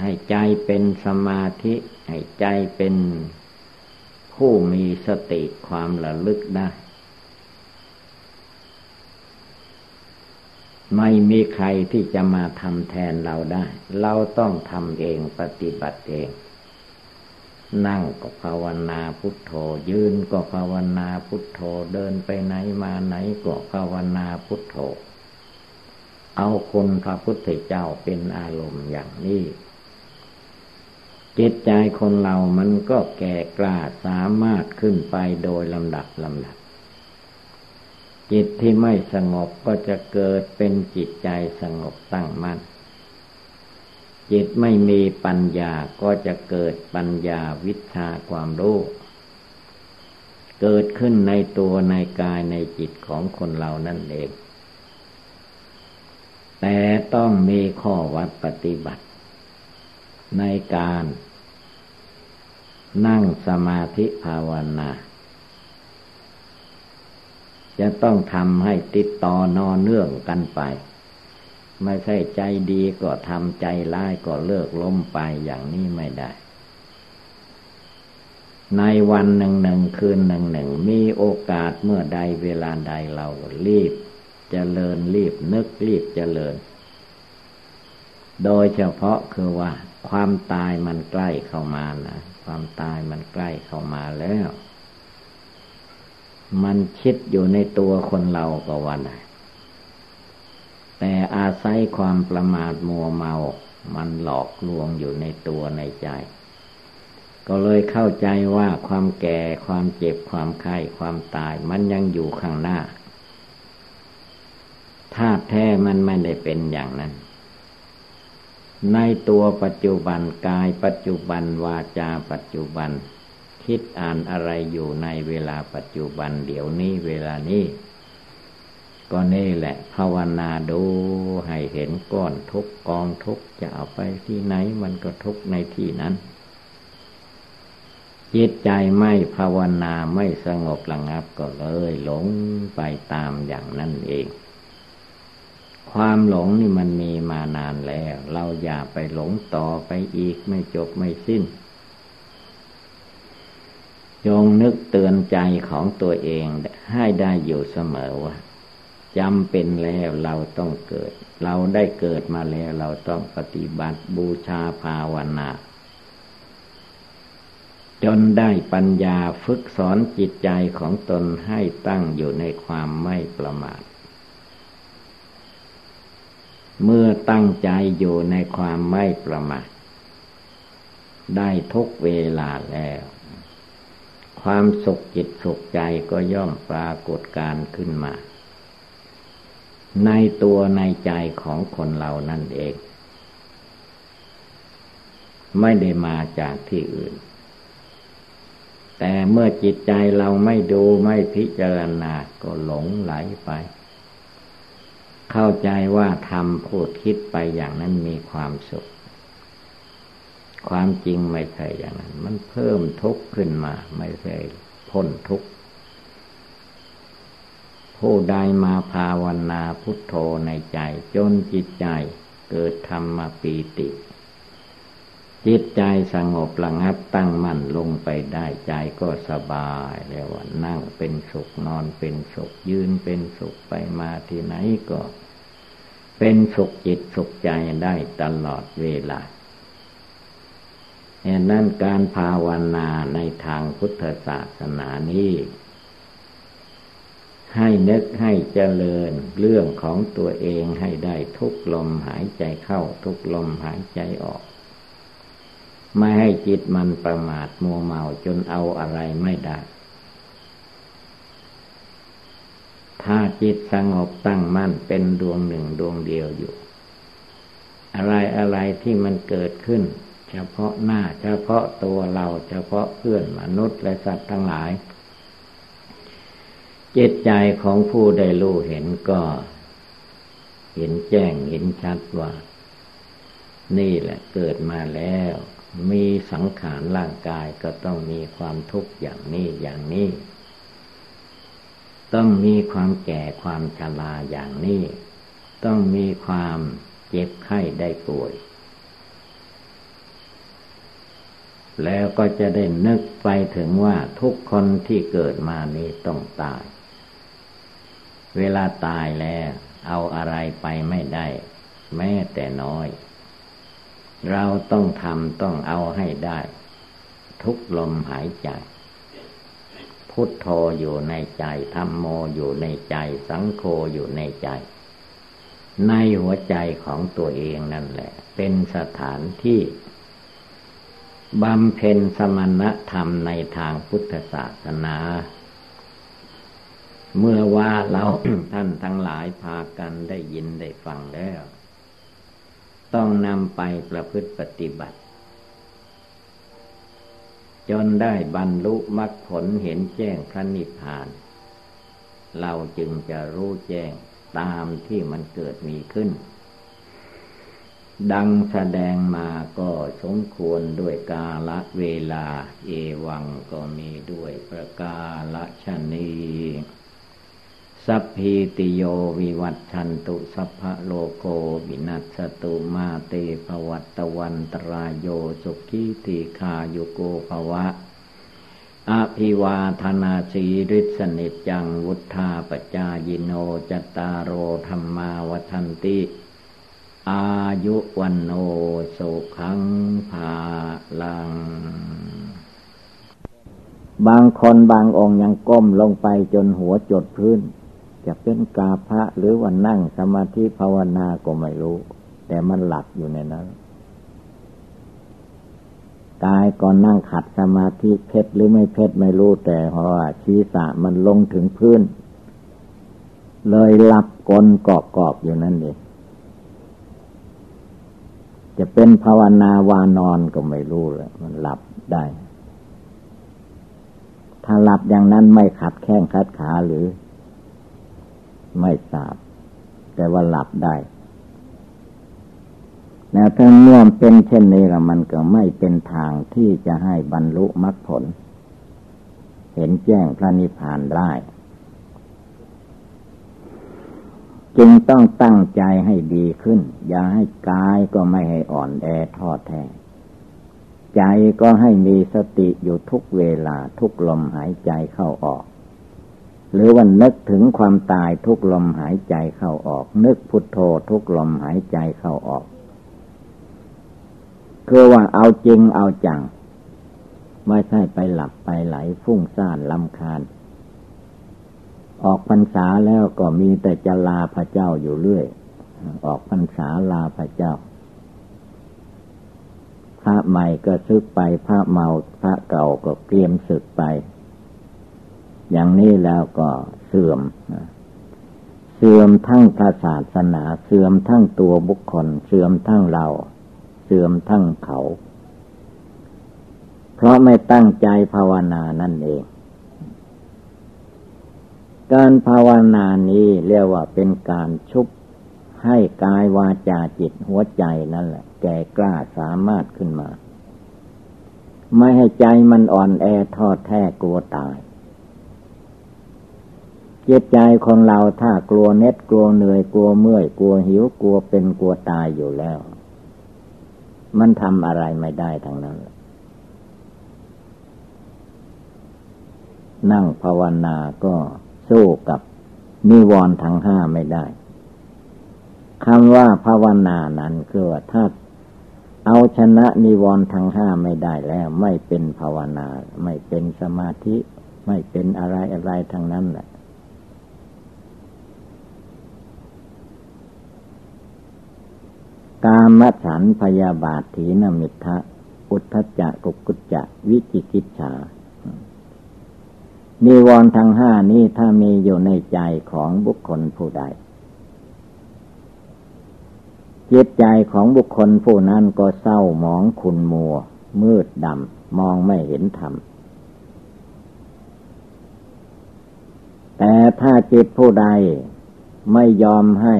ให้ใจเป็นสมาธิ ให้ใจเป็นผู้มีสติความระลึกได้ ไม่มีใครที่จะมาทำแทนเราได้ เราต้องทำเองปฏิบัติเอง นั่งก็ภาวนาพุทโธ ยืนก็ภาวนาพุทโธ เดินไปไหนมาไหนก็ภาวนาพุทโธ เอาคุณพระพุทธเจ้าเป็นอารมณ์อย่างนี้จิตใจคนเรามันก็แก่กล้าสามารถขึ้นไปโดยลำดับลำดับ จิตที่ไม่สงบก็จะเกิดเป็นจิตใจสงบตั้งมัน่น จิตไม่มีปัญญาก็จะเกิดปัญญาวิชาความรู้เกิดขึ้นในตัวในกายในจิตของคนเรานั่นเอง แต่ต้องมีข้อวัดปฏิบัติ ในการ นั่งสมาธิภาวนา จะต้องทำให้ติดต่อนอเนื่องกันไป ไม่ใช่ใจดีก็ทำใจร้ายก็เลิกล้มไปอย่างนี้ไม่ได้ ในวันหนึ่งหนึ่งคืนหนึ่งหนึ่งมีโอกาสเมื่อใดเวลาใดเรารีบจเจริญรีบนึกรีบเจริญ โดยเฉพาะคือว่า ความตายมันใกล้เข้ามานะความตายมันใกล้เข้ามาแล้ว มันคิดอยู่ในตัวคนเราก็วันไหน แต่อาศัยความประมาทมัวเมา มันหลอกลวงอยู่ในตัวในใจ ก็เลยเข้าใจว่าความแก่ความเจ็บความไข้ความตาย มันยังอยู่ข้างหน้าธาตุแท้มันไม่ได้เป็นอย่างนั้น ในตัวปัจจุบันกายปัจจุบันวาจาปัจจุบัน คิดอ่านอะไรอยู่ในเวลาปัจจุบันเดี๋ยวนี้เวลานี้ ก็นี่แหละ ภาวนาดูให้เห็นก้อนทุกกองทุกจะเอาไปที่ไหนมันก็ทุกในที่นั้น จิตใจไม่ภาวนาไม่สงบระงับก็เลยหลงไปตามอย่างนั้นเอง ความหลงนี่มันมีมานานแล้ว เราอย่าไปหลงต่อไปอีกไม่จบไม่สิ้นจงนึกเตือนใจของตัวเองให้ได้อยู่เสมอว่า จำเป็นแล้วเราต้องเกิด เราได้เกิดมาแล้วเราต้องปฏิบัติบูชาภาวนาจนได้ปัญญาฝึกสอนจิตใจของตนให้ตั้งอยู่ในความไม่ประมาท เมื่อตั้งใจอยู่ในความไม่ประมาท ได้ทุกเวลาแล้ว ความสุขจิตสุขใจก็ย่อมปรากฏการขึ้นมา ในตัวในใจของคนเรานั่นเอง ไม่ได้มาจากที่อื่น แต่เมื่อจิตใจเราไม่ดูไม่พิจารณาก็หลงไหลไป เข้าใจว่าทำพูดคิดไปอย่างนั้นมีความสุข ความจริงไม่ใช่อย่างนั้น มันเพิ่มทุกข์ขึ้นมา ไม่ใช่พ้นทุกข์ ผู้ใดมาภาวนาพุทโธในใจจนจิตใจเกิดธรรมปีติ จิตใจสงบระงับตั้งมั่นลงไปได้ใจก็สบายแล้วว่านั่งเป็นสุขนอนเป็นสุขยืนเป็นสุขไปมาที่ไหนก็ เป็นสุขจิตสุขใจได้ตลอดเวลาแห่นั้นการภาวนาในทางพุทธศาสนานี้ ให้นึกให้เจริญเรื่องของตัวเองให้ได้ทุกลมหายใจเข้าทุกลมหายใจออก ไม่ให้จิตมันประมาทมัวเมาจนเอาอะไรไม่ได้ ถ้าจิตสงบตั้งมั่นเป็นดวงหนึ่งดวงเดียวอยู่ อะไรอะไรที่มันเกิดขึ้น เฉพาะหน้าเฉพาะตัวเราเฉพาะเพื่อนมนุษย์และสัตว์ทั้งหลาย จิตใจของผู้ได้รู้เห็นก็ เห็นแจ้งเห็นชัดว่า นี่แหละเกิดมาแล้ว มีสังขารร่างกายก็ต้องมีความทุกข์อย่างนี้อย่างนี้ ต้องมีความแก่ความชราอย่างนี้ ต้องมีความเจ็บไข้ได้ป่วย แล้วก็จะได้นึกไปถึงว่าทุกคนที่เกิดมานี้ต้องตาย เวลาตายแล้ว เอาอะไรไปไม่ได้ แม้แต่น้อย เราต้องทำต้องเอาให้ได้ ทุกลมหายใจ พุทโธอยู่ในใจธรรมโมอยู่ในใจ สังโฆอยู่ในใจ ในหัวใจของตัวเองนั่นแหละ เป็นสถานที่บำเพ็ญสมณธรรมในทางพุทธศาสนา เมื่อว่าเราท่านทั้งหลายพากันได้ยินได้ฟังแล้ว ต้องนำไปประพฤติปฏิบัติ จนได้บรรลุมรรคผลเห็นแจ้งพระนิพพาน เราจึงจะรู้แจ้งตามที่มันเกิดมีขึ้น ดังแสดงมาก็สมควรด้วยกาลเวลา เอวังก็มีด้วยประการฉะนี้ สัพพีติโยวิวัชชันตุสัพพะโรโค วินัสสะตุมาเต ภะวัตวันตะราโยสุขี ทีฆายุโก ภะวะ อะภิวาทะนะสีลิสสะ นิจจังวุฑฒาปะจายิโนจตารโรธรรมาวทันติ อายุวันโนสุขังภาลัง บางคนบางองค์ยังก้มลงไปจนหัวจดพื้น จะเป็นกาพระหรือว่านั่งสมาธิภาวนาก็ไม่รู้ แต่มันหลับอยู่ในนั้นกายก่อนนั่งขัดสมาธิเพชรหรือไม่เพชรไม่รู้แต่เพราะว่าชีสะมันลงถึงพื้น เลยหลับกลนกอบกอบอยู่นั่นเองจะเป็นภาวนาวานอนก็ไม่รู้เลยมันหลับได้ ถ้าหลับอย่างนั้นไม่ขัดแข้งขัดขาหรือ ไม่ทราบ แต่ว่าหลับได้แล้วถ้าเมื่อเป็นเช่นนี้ละมันก็ไม่เป็นทางที่จะให้บรรลุมรรคผล เห็นแจ้งพระนิพพานได้จึงต้องตั้งใจให้ดีขึ้น อย่าให้กายก็ไม่ให้อ่อนแอทอดแท้ ใจก็ให้มีสติอยู่ทุกเวลาทุกลมหายใจเข้าออก หรือวันนึกถึงความตายทุกลมหายใจเข้าออก นึกพุทโธทุกลมหายใจเข้าออก คือว่าเอาจริงเอาจัง ไม่ใช่ไปหลับไปไหลฟุ้งซ่านลำคาญ ออกพรรษาแล้วก็มีแต่จะลาพระเจ้าอยู่เรื่อย ออกพรรษาลาพระเจ้า พระใหม่ก็ซึกไป พระเมาพระเก่าก็เตรียมศึกไป อย่างนี้แล้วก็เสื่อม เสื่อมทั้งพระศาสนา เสื่อมทั้งตัวบุคคล เสื่อมทั้งเรา เสื่อมทั้งเขา เพราะไม่ตั้งใจภาวนานั่นเอง การภาวนานี้เรียกว่าเป็นการชุบให้กายวาจาจิตหัวใจนั่นแหละ แก่กล้าสามารถขึ้นมา ไม่ให้ใจมันอ่อนแอทอดแท้กลัวตาย จิตใจคนเราถ้ากลัวเน็ดกลัวเหนื่อยกลัวเมื่อยกลัวหิวกลัวเป็นกลัวตายอยู่แล้ว มันทำอะไรไม่ได้ทั้งนั้น นั่งภาวนาก็สู้กับนิวรณ์ทั้งห้าไม่ได้คำว่าภาวนานั้นคือว่าถ้าเอาชนะนิวรณ์ทั้งห้าไม่ได้แล้ว ไม่เป็นภาวนา ไม่เป็นสมาธิ ไม่เป็นอะไรอะไรทั้งนั้นแหละ กามฉันพยาบาทถีนมิทะอุทธจักกุกุจจะวิจิกิจฉานิวรณ์ทั้งห้านี้ถ้ามีอยู่ในใจของบุคคลผู้ใด จิตใจของบุคคลผู้นั้นก็เศร้าหมองขุนมัว มืดดำ มองไม่เห็นธรรม แต่ถ้าจิตผู้ใดไม่ยอมให้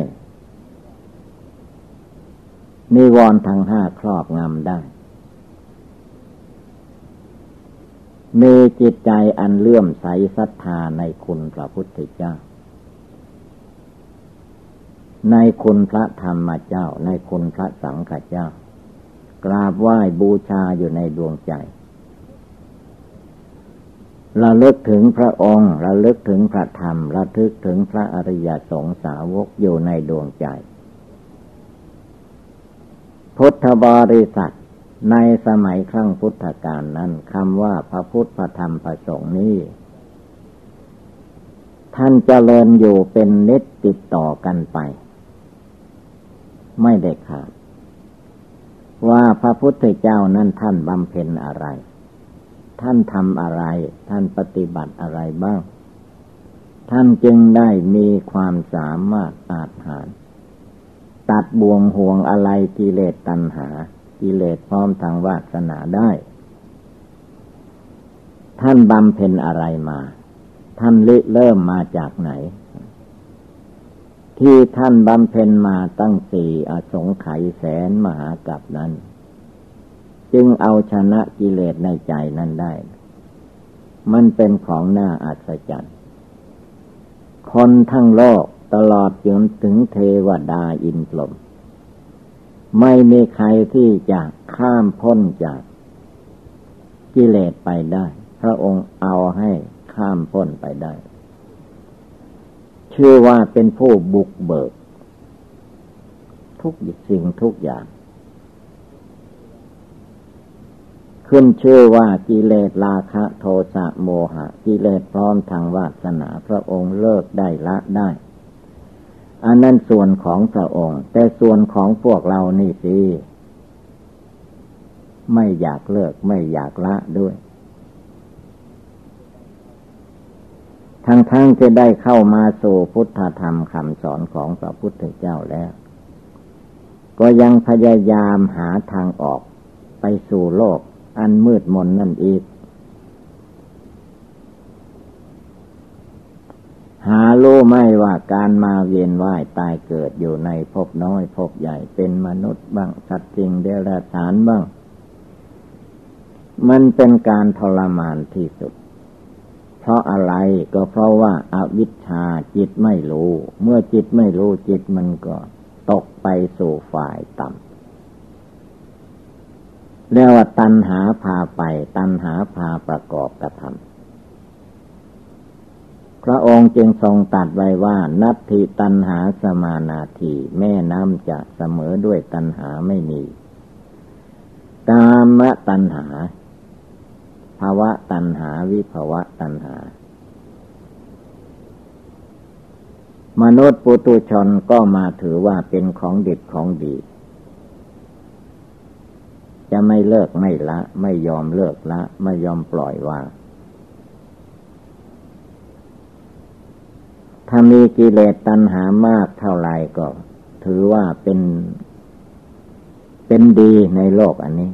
นิวรณ์ทั้งห้าครอบงำได้ มีจิตใจอันเลื่อมใสศรัทธาในคุณพระพุทธเจ้า ในคุณพระธรรมเจ้า ในคุณพระสังฆเจ้า กราบไหว้บูชาอยู่ในดวงใจระลึกถึงพระองค์ระลึกถึงพระธรรมระลึกถึงพระอริยสงสาวกอยู่ในดวงใจ พุทธบริษัทในสมัยครั้งพุทธกาลนั้นคำว่าพระพุทธพระธรรมพระสงฆ์นี้ ท่านเจริญอยู่เป็นนิดติดต่อกันไป ไม่ได้ขาด ว่าพระพุทธเจ้านั้นท่านบำเพ็ญอะไร ท่านทำอะไร ท่านปฏิบัติอะไรบ้าง ท่านจึงได้มีความสามารถอาจหาร ตัดบ่วงห่วงอะไรกิเลสตัณหา กิเลสพร้อมทางวาสนาได้ ท่านบำเพ็ญอะไรมา ท่านเเริ่มมาจากไหน ที่ท่านบำเพ็ญมาตั้งสี่อสงไขยแสนมหากับนั้น จึงเอาชนะกิเลสในใจนั้นได้ มันเป็นของน่าอัศจรรย์ คนทั้งโลก ตลอดจนถึงเทวดาอินพรหมไม่มีใครที่จะข้ามพ้นจากกิเลสไปได้ พระองค์เอาให้ข้ามพ้นไปได้ ชื่อว่าเป็นผู้บุกเบิก ทุกสิ่งทุกอย่าง ขึ้นชื่อว่ากิเลสราคะโทสะโมหะ กิเลสพร้อมทางวาสนาพระองค์เลิกได้ละได้ อันนั้นส่วนของพระองค์ แต่ส่วนของพวกเรานี่สิไม่อยากเลิกไม่อยากละด้วย ทั้งๆทจะได้เข้ามาสู่พุทธธรรมคำสอนของพระพุทธเจ้าแล้ว ก็ยังพยายามหาทางออกไปสู่โลกอันมืดมนนั่นอีก หารู้ไม่ว่าการมาเวียนว่ายตายเกิดอยู่ในภพน้อยภพใหญ่เป็นมนุษย์บ้างสัตว์จริงเดรัจฉานบ้าง มันเป็นการทรมานที่สุด เพราะอะไรก็เพราะว่าอาวิชชาจิตไม่รู้ เมื่อจิตไม่รู้จิตมันก็ตกไปสู่ฝ่ายต่ำเรียกว่าตัณหาพาไป ตัณหาพาประกอบกระทำ พระองค์จึงทรงตัดไว้ว่า นัตถิตัณหาสมานาทีแม่น้ำจะเสมอด้วยตัณหาไม่มี กามตัณหาภาวะตัณหาวิภาวะตัณหา มนุษย์ปุตุชนก็มาถือว่าเป็นของดิบของดี จะไม่เลิกไม่ละ ไม่ยอมเลิกละ ไม่ยอมปล่อยวาง ถ้ามีกิเลสตัณหามากเท่าไรก็ ถือว่าเป็น เป็นดีในโลกอันนี้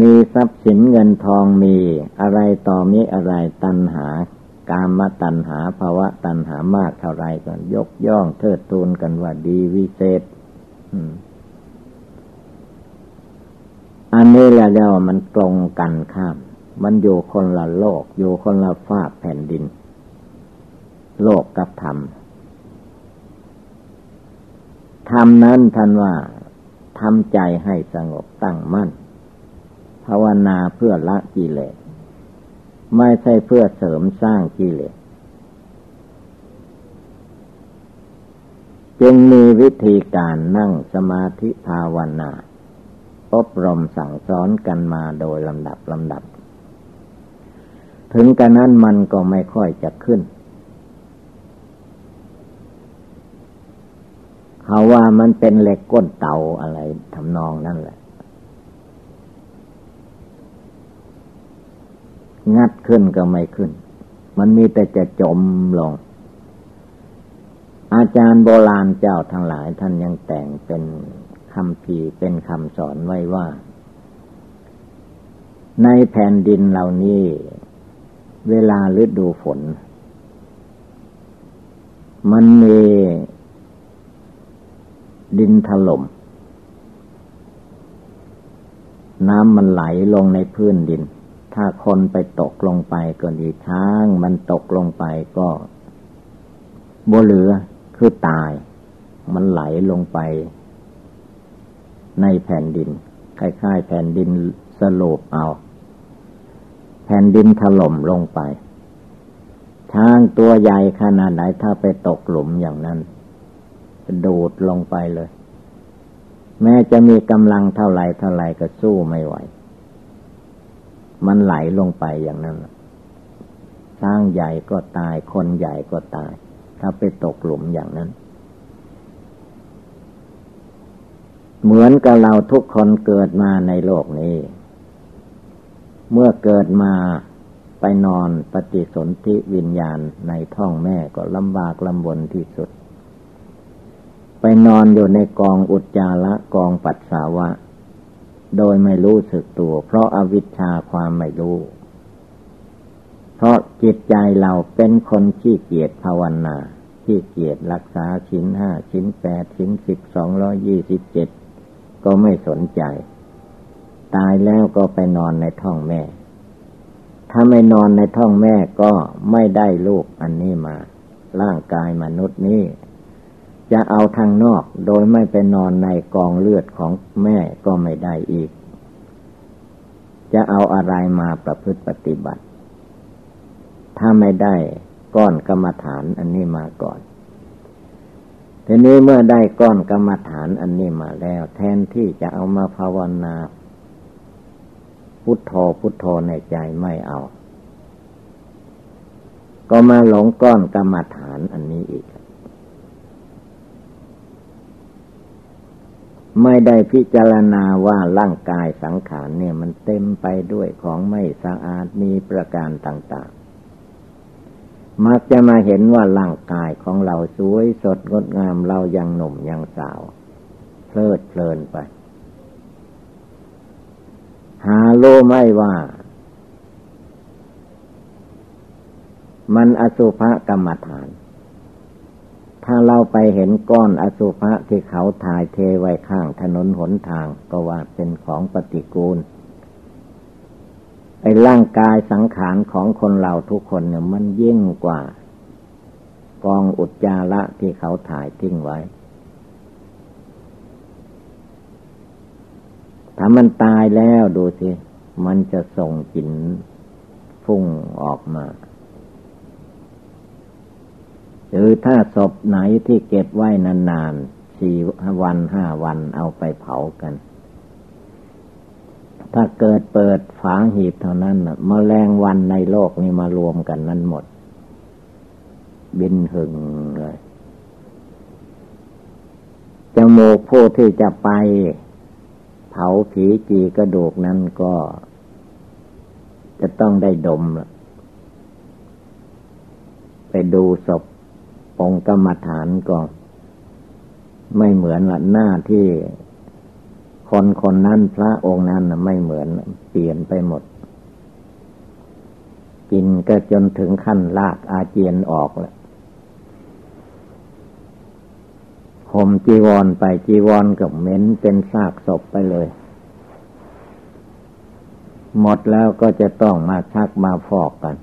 มีทรัพย์สินเงินทองมีอะไรต่อมีอะไรตัณหากามตัณหาภาวะตัณหามากเท่าไรก็ยกย่องเทิดทูนกันว่าดีวิเศษอันนี้แหละแล้วมันตรงกันข้าม มันอยู่คนละโลก อยู่คนละฟากแผ่นดิน โลกกับธรรม ธรรมนั้นท่านว่าทำใจให้สงบตั้งมั่น ภาวนาเพื่อละกิเลส ไม่ใช่เพื่อเสริมสร้างกิเลส จึงมีวิธีการนั่งสมาธิภาวนา อบรมสั่งสอนกันมาโดยลำดับลำดับ ถึงกระนั้นมันก็ไม่ค่อยจะขึ้น เขาว่ามันเป็นเหล็กก้นเตาอะไรทำนองนั่นแหละ งัดขึ้นก็ไม่ขึ้น มันมีแต่จะจมลง อาจารย์โบราณเจ้าทั้งหลายท่านยังแต่งเป็นคำพีเป็นคำสอนไว้ว่า ในแผ่นดินเหล่านี้ เวลาฤดูฝน มันมี ดินถลม่ม น้ำมันไหลลงในพื้นดิน ถ้าคนไปตกลงไปก็ดีช้าง มันตกลงไปก็บ่เหลือคือตาย มันไหลลงไป ในแผ่นดินคล้ายๆแผ่นดินสโลบเอา แผ่นดินถล่มลงไปช้างตัวใหญ่ขนาดไหนถ้าไปตกหลุมอย่างนั้น ดูดลงไปเลย แม้จะมีกำลังเท่าไรเท่าไรก็สู้ไม่ไหว มันไหลลงไปอย่างนั้นสร้างใหญ่ก็ตาย คนใหญ่ก็ตาย ถ้าไปตกหลุมอย่างนั้น เหมือนกับเราทุกคนเกิดมาในโลกนี้ เมื่อเกิดมาไปนอนปฏิสนธิวิญญาณในท้องแม่ก็ลำบากลำบนที่สุด ไปนอนอยู่ในกองอุจจาระกองปัสสาวะ โดยไม่รู้สึกตัว เพราะอาวิชชาความไม่รู้ เพราะจิตใจเราเป็นคนขี้เกียจภาวนาขี้เกียจรักษาชิ้นห้าชิ้นแปดชิ้นสิบสองร้อยี่สิบเจ็ดก็ไม่สนใจ ตายแล้วก็ไปนอนในท้องแม่ ถ้าไม่นอนในท้องแม่ก็ไม่ได้ลูกอันนี้มา ร่างกายมนุษย์นี้ จะเอาทางนอกโดยไม่ไปนอนในกองเลือดของแม่ก็ไม่ได้อีก จะเอาอะไรมาประพฤติปฏิบัติ ถ้าไม่ได้ก้อนกรรมฐานอันนี้มาก่อนทีนี้เมื่อได้ก้อนกรรมฐานอันนี้มาแล้ว แทนที่จะเอามาภาวนา พุทโธพุทโธในใจไม่เอา ก็มาหลงก้อนกรรมฐานอันนี้อีก ไม่ได้พิจารณาว่าร่างกายสังขารเนี่ยมันเต็มไปด้วยของไม่สะอาดมีประการต่างๆ มักจะมาเห็นว่าร่างกายของเราสวยสดงดงามเรายังหนุ่มยังสาว เพลิดเพลินไป หาโลไม่ว่า มันอสุภกรรมฐาน ถ้าเราไปเห็นก้อนอสุภะที่เขาถ่ายเทไว้ข้างถนนหนทางก็ว่าเป็นของปฏิกูลไอ้ร่างกายสังขารของคนเราทุกคนเนี่ยมันยิ่งกว่า กองอุจจาระที่เขาถ่ายทิ้งไว้ ถ้ามันตายแล้วดูสิ มันจะส่งกลิ่นฟุ้งออกมา หรือถ้าศพไหนที่เก็บไว้นานๆสี่วันห้าวันเอาไปเผากัน ถ้าเกิดเปิดฝาหีบเท่านั้นมแมลงวันในโลกนี้มารวมกันนั้นหมด บินหึงเลยจมูกผู้ที่จะไป เผาผีจีกระดูกนั้นก็ จะต้องได้ดม ไปดูศพ องค์กรรมฐานก็ไม่เหมือนละหน้าที่คนคนนั้นพระองค์นั้นไม่เหมือนเปลี่ยนไปหมด กินก็จนถึงขั้นลากอาเจียนออกแล้วห่มจีวรไปจีวรกับเหม็นเป็นซากศพไปเลย หมดแล้วก็จะต้องมาชักมาฟอกกัน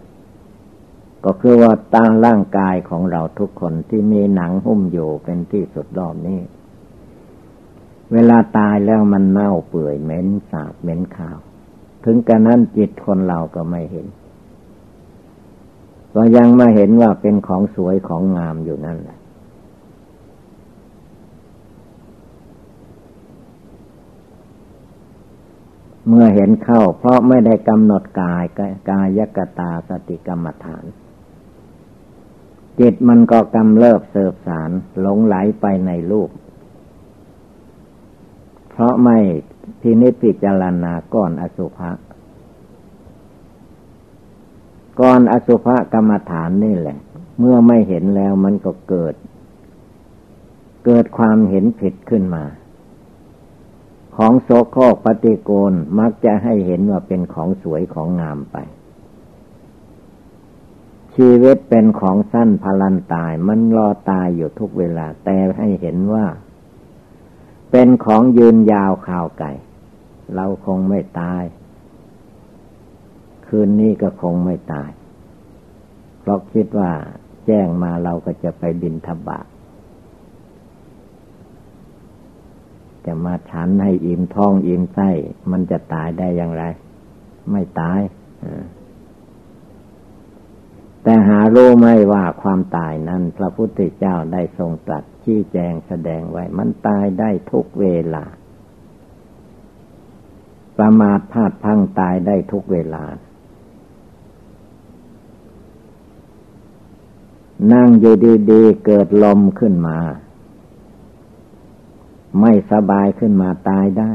ก็คือว่าตั้งร่างกายของเราทุกคนที่มีหนังหุ้มอยู่เป็นที่สุดรอบนี้ เวลาตายแล้วมันเน่าเปื่อยเหม็นสาบเหม็นขาว ถึงกระนั้นจิตคนเราก็ไม่เห็น ก็ยังมาเห็นว่าเป็นของสวยของงามอยู่นั่นแหละเมื่อเห็นเข้าเพราะไม่ได้กำหนดกายกายกตาสติกรรมฐาน จิตมันก็กำเริบเสบสารหลงไหลไปในรูปเพราะไม่พินิจพิจารณาก้อนอสุภะก้อนอสุภะกรรมฐานนี่แหละ เมื่อไม่เห็นแล้วมันก็เกิด เกิดความเห็นผิดขึ้นมา ของโสโครกปฏิโกณมักจะให้เห็นว่าเป็นของสวยของงามไป ชีวิตเป็นของสั้นพลันตาย มันรอตายอยู่ทุกเวลา แต่ให้เห็นว่า เป็นของยืนยาวข่าวไก่ เราคงไม่ตาย คืนนี้ก็คงไม่ตาย เพราะคิดว่าแจ้งมาเราก็จะไปบินทบาทจะมาฉันให้อิ่มท้องอิ่มไส้ มันจะตายได้อย่างไร ไม่ตาย แต่หารู้ไหมว่าความตายนั้น พระพุทธเจ้าได้ทรงตรัสชี้แจงแสดงไว้ มันตายได้ทุกเวลา ประมาทพลาดพังตายได้ทุกเวลา นั่งอยู่ดีๆ เกิดลมขึ้นมา ไม่สบายขึ้นมาตายได้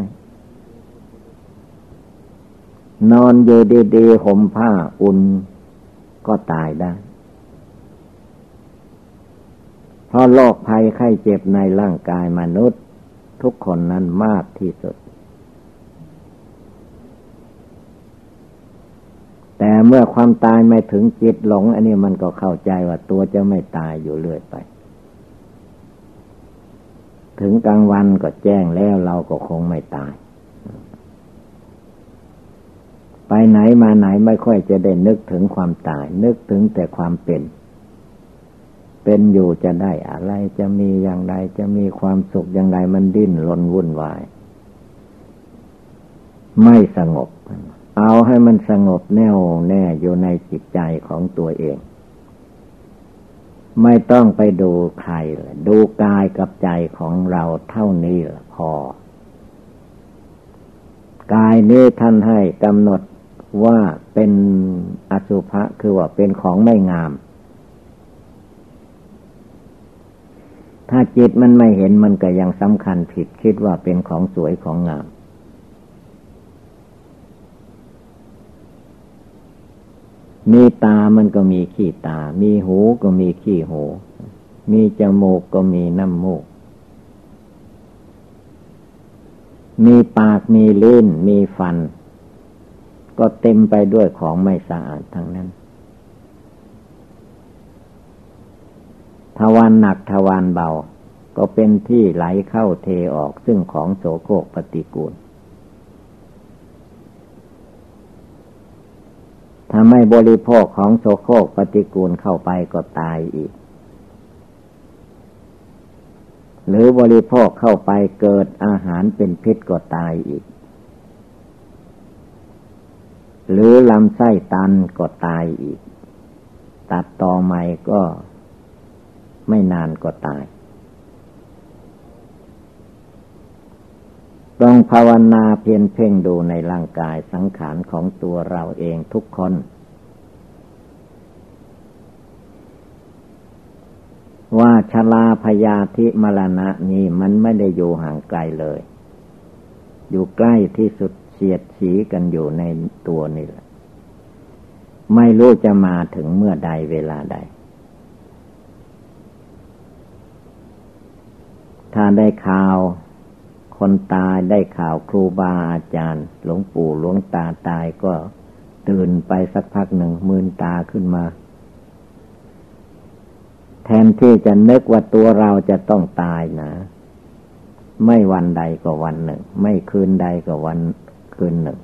นอนอยู่ดีๆห่มผ้าอุ่น ก็ตายได้ เพราะโรคภัยไข้เจ็บในร่างกายมนุษย์ ทุกคนนั้นมากที่สุด แต่เมื่อความตายไม่ถึงจิตหลง อันนี้มันก็เข้าใจว่าตัวจะไม่ตายอยู่เรื่อยไป ถึงกลางวันก็แจ้งแล้วเราก็คงไม่ตาย ไปไหนมาไหนไม่ค่อยจะได้นึกถึงความตาย นึกถึงแต่ความเป็น เป็นอยู่จะได้อะไรจะมีอย่างไรจะมีความสุขอย่างไรมันดิ้นรนวุ่นวาย ไม่สงบ เอาให้มันสงบแน่วแน่อยู่ในจิตใจของตัวเอง ไม่ต้องไปดูใครดูกายกับใจของเราเท่านี้พอกายนี้ท่านให้กำหนด ว่าเป็นอสุภะคือว่าเป็นของไม่งาม ถ้าจิตมันไม่เห็นมันก็ยังสำคัญผิดคิดว่าเป็นของสวยของงาม มีตามันก็มีขี้ตา มีหูก็มีขี้หู มีจมูกก็มีน้ำมูก มีปากมีลิ้นมีฟัน ก็เต็มไปด้วยของไม่สะอาดทั้งนั้นทวารหนักทวารเบา ก็เป็นที่ไหลเข้าเทออกซึ่งของโสโครกปฏิกูล ถ้าไม่บริโภคของโสโครกปฏิกูลเข้าไปก็ตายอีก หรือบริโภคเข้าไปเกิดอาหารเป็นพิษก็ตายอีก หรือลำไส้ตันก็ตายอีก ตัดต่อใหม่ก็ไม่นานก็ตายต้องภาวนาเพียรเพ่งดูในร่างกายสังขารของตัวเราเองทุกคน ว่าชลาพยาธิมรณะนี้มันไม่ได้อยู่ห่างไกลเลย อยู่ใกล้ที่สุด เสียดสีกันอยู่ในตัวนี่แหละ ไม่รู้จะมาถึงเมื่อใดเวลาใด ถ้าได้ข่าว คนตายได้ข่าวครูบาอาจารย์ หลวงปู่หลวงตาตายก็ตื่นไปสักพักหนึ่งมืนตาขึ้นมา แทนที่จะนึกว่าตัวเราจะต้องตายนะไม่วันใดก็วันหนึ่ง ไม่คืนใดก็วัน คืนหนึ่ง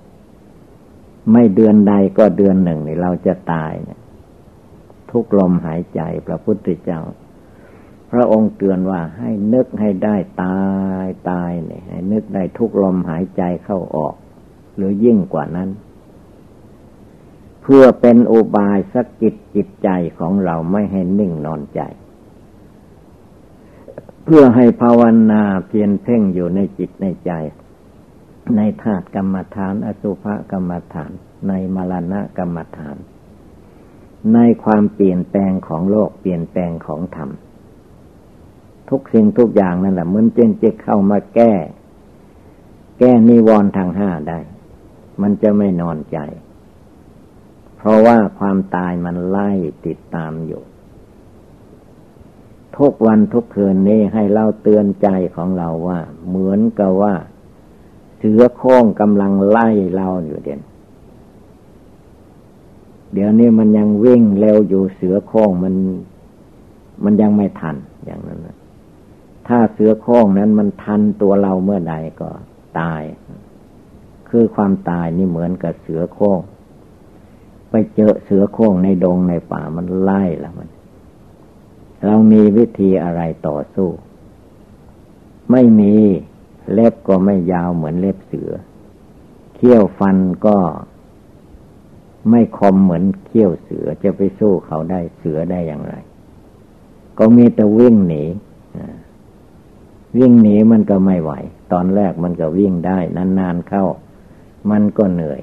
ไม่เดือนใดก็เดือนหนึ่งนี่เราจะตายเนี่ย ทุกลมหายใจพระพุทธเจ้า พระองค์เตือนว่าให้นึกให้ได้ตายตายเนี่ยให้นึกได้ทุกลมหายใจเข้าออก หรือยิ่งกว่านั้น เพื่อเป็นอุบายสกิดจิตใจของเราไม่ให้นิ่งนอนใจเพื่อให้ภาวนาเพียรเพ่งอยู่ในจิตในใจ ในธาตุกรรมฐาน อสุภกรรมฐาน ในมรณะกรรมฐาน ในความเปลี่ยนแปลงของโลกเปลี่ยนแปลงของธรรม ทุกสิ่งทุกอย่างนั่นแหละมันจึงจะเข้ามาแก้ แก้นิวรณ์ทางห้าได้ มันจะไม่นอนใจ เพราะว่าความตายมันไล่ติดตามอยู่ ทุกวันทุกคืนนี้ให้เราเตือนใจของเราว่า เหมือนกับว่า เสือโค้งกำลังไล่เราอยู่เด่นเดี๋ยวนี้มันยังวิ่งเร็วอยู่เสือโค้งมัน มันยังไม่ทันอย่างนั้นนะถ้าเสือโค้งนั้นมันทันตัวเราเมื่อใดก็ตาย คือความตายนี่เหมือนกับเสือโค้งไปเจอเสือโค้งในดงในป่ามันไล่แล้วมัน เรามีวิธีอะไรต่อสู้ ไม่มี เล็บก็ไม่ยาวเหมือนเล็บเสือ เขี้ยวฟันก็ไม่คมเหมือนเขี้ยวเสือจะไปสู้เขาได้เสือได้อย่างไร ก็มีแต่วิ่งหนีวิ่งหนีมันก็ไม่ไหว ตอนแรกมันก็วิ่งได้นานๆเข้า มันก็เหนื่อย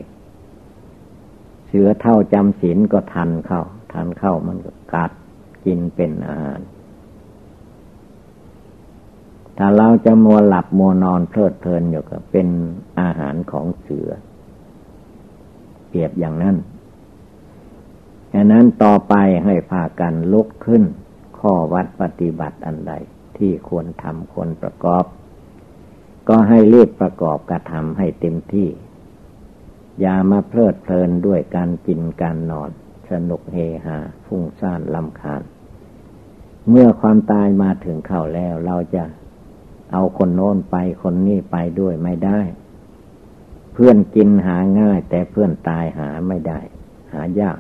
เสือเท่าจำศีลก็ทันเข้า ทันเข้ามันก็กัดกินเป็นอาหาร ถ้าเราจะมัวหลับมัวนอนเพลิดเพลินอยู่ก็เป็นอาหารของเสือ เปรียบอย่างนั้นฉะนั้นต่อไปให้พากันลุกขึ้น ข้อวัดปฏิบัติอันใดที่ควรทำควรประกอบ ก็ให้รีบประกอบกระทำให้เต็มที่ อย่ามาเพลิดเพลินด้วยการกินการนอน สนุกเฮฮาฟุ้งซ่านลำคาญ เมื่อความตายมาถึงเข้าแล้วเราจะ เอาคนโน้นไปคนนี้ไปด้วยไม่ได้ เพื่อนกินหาง่าย แต่เพื่อนตายหาไม่ได้ หายาก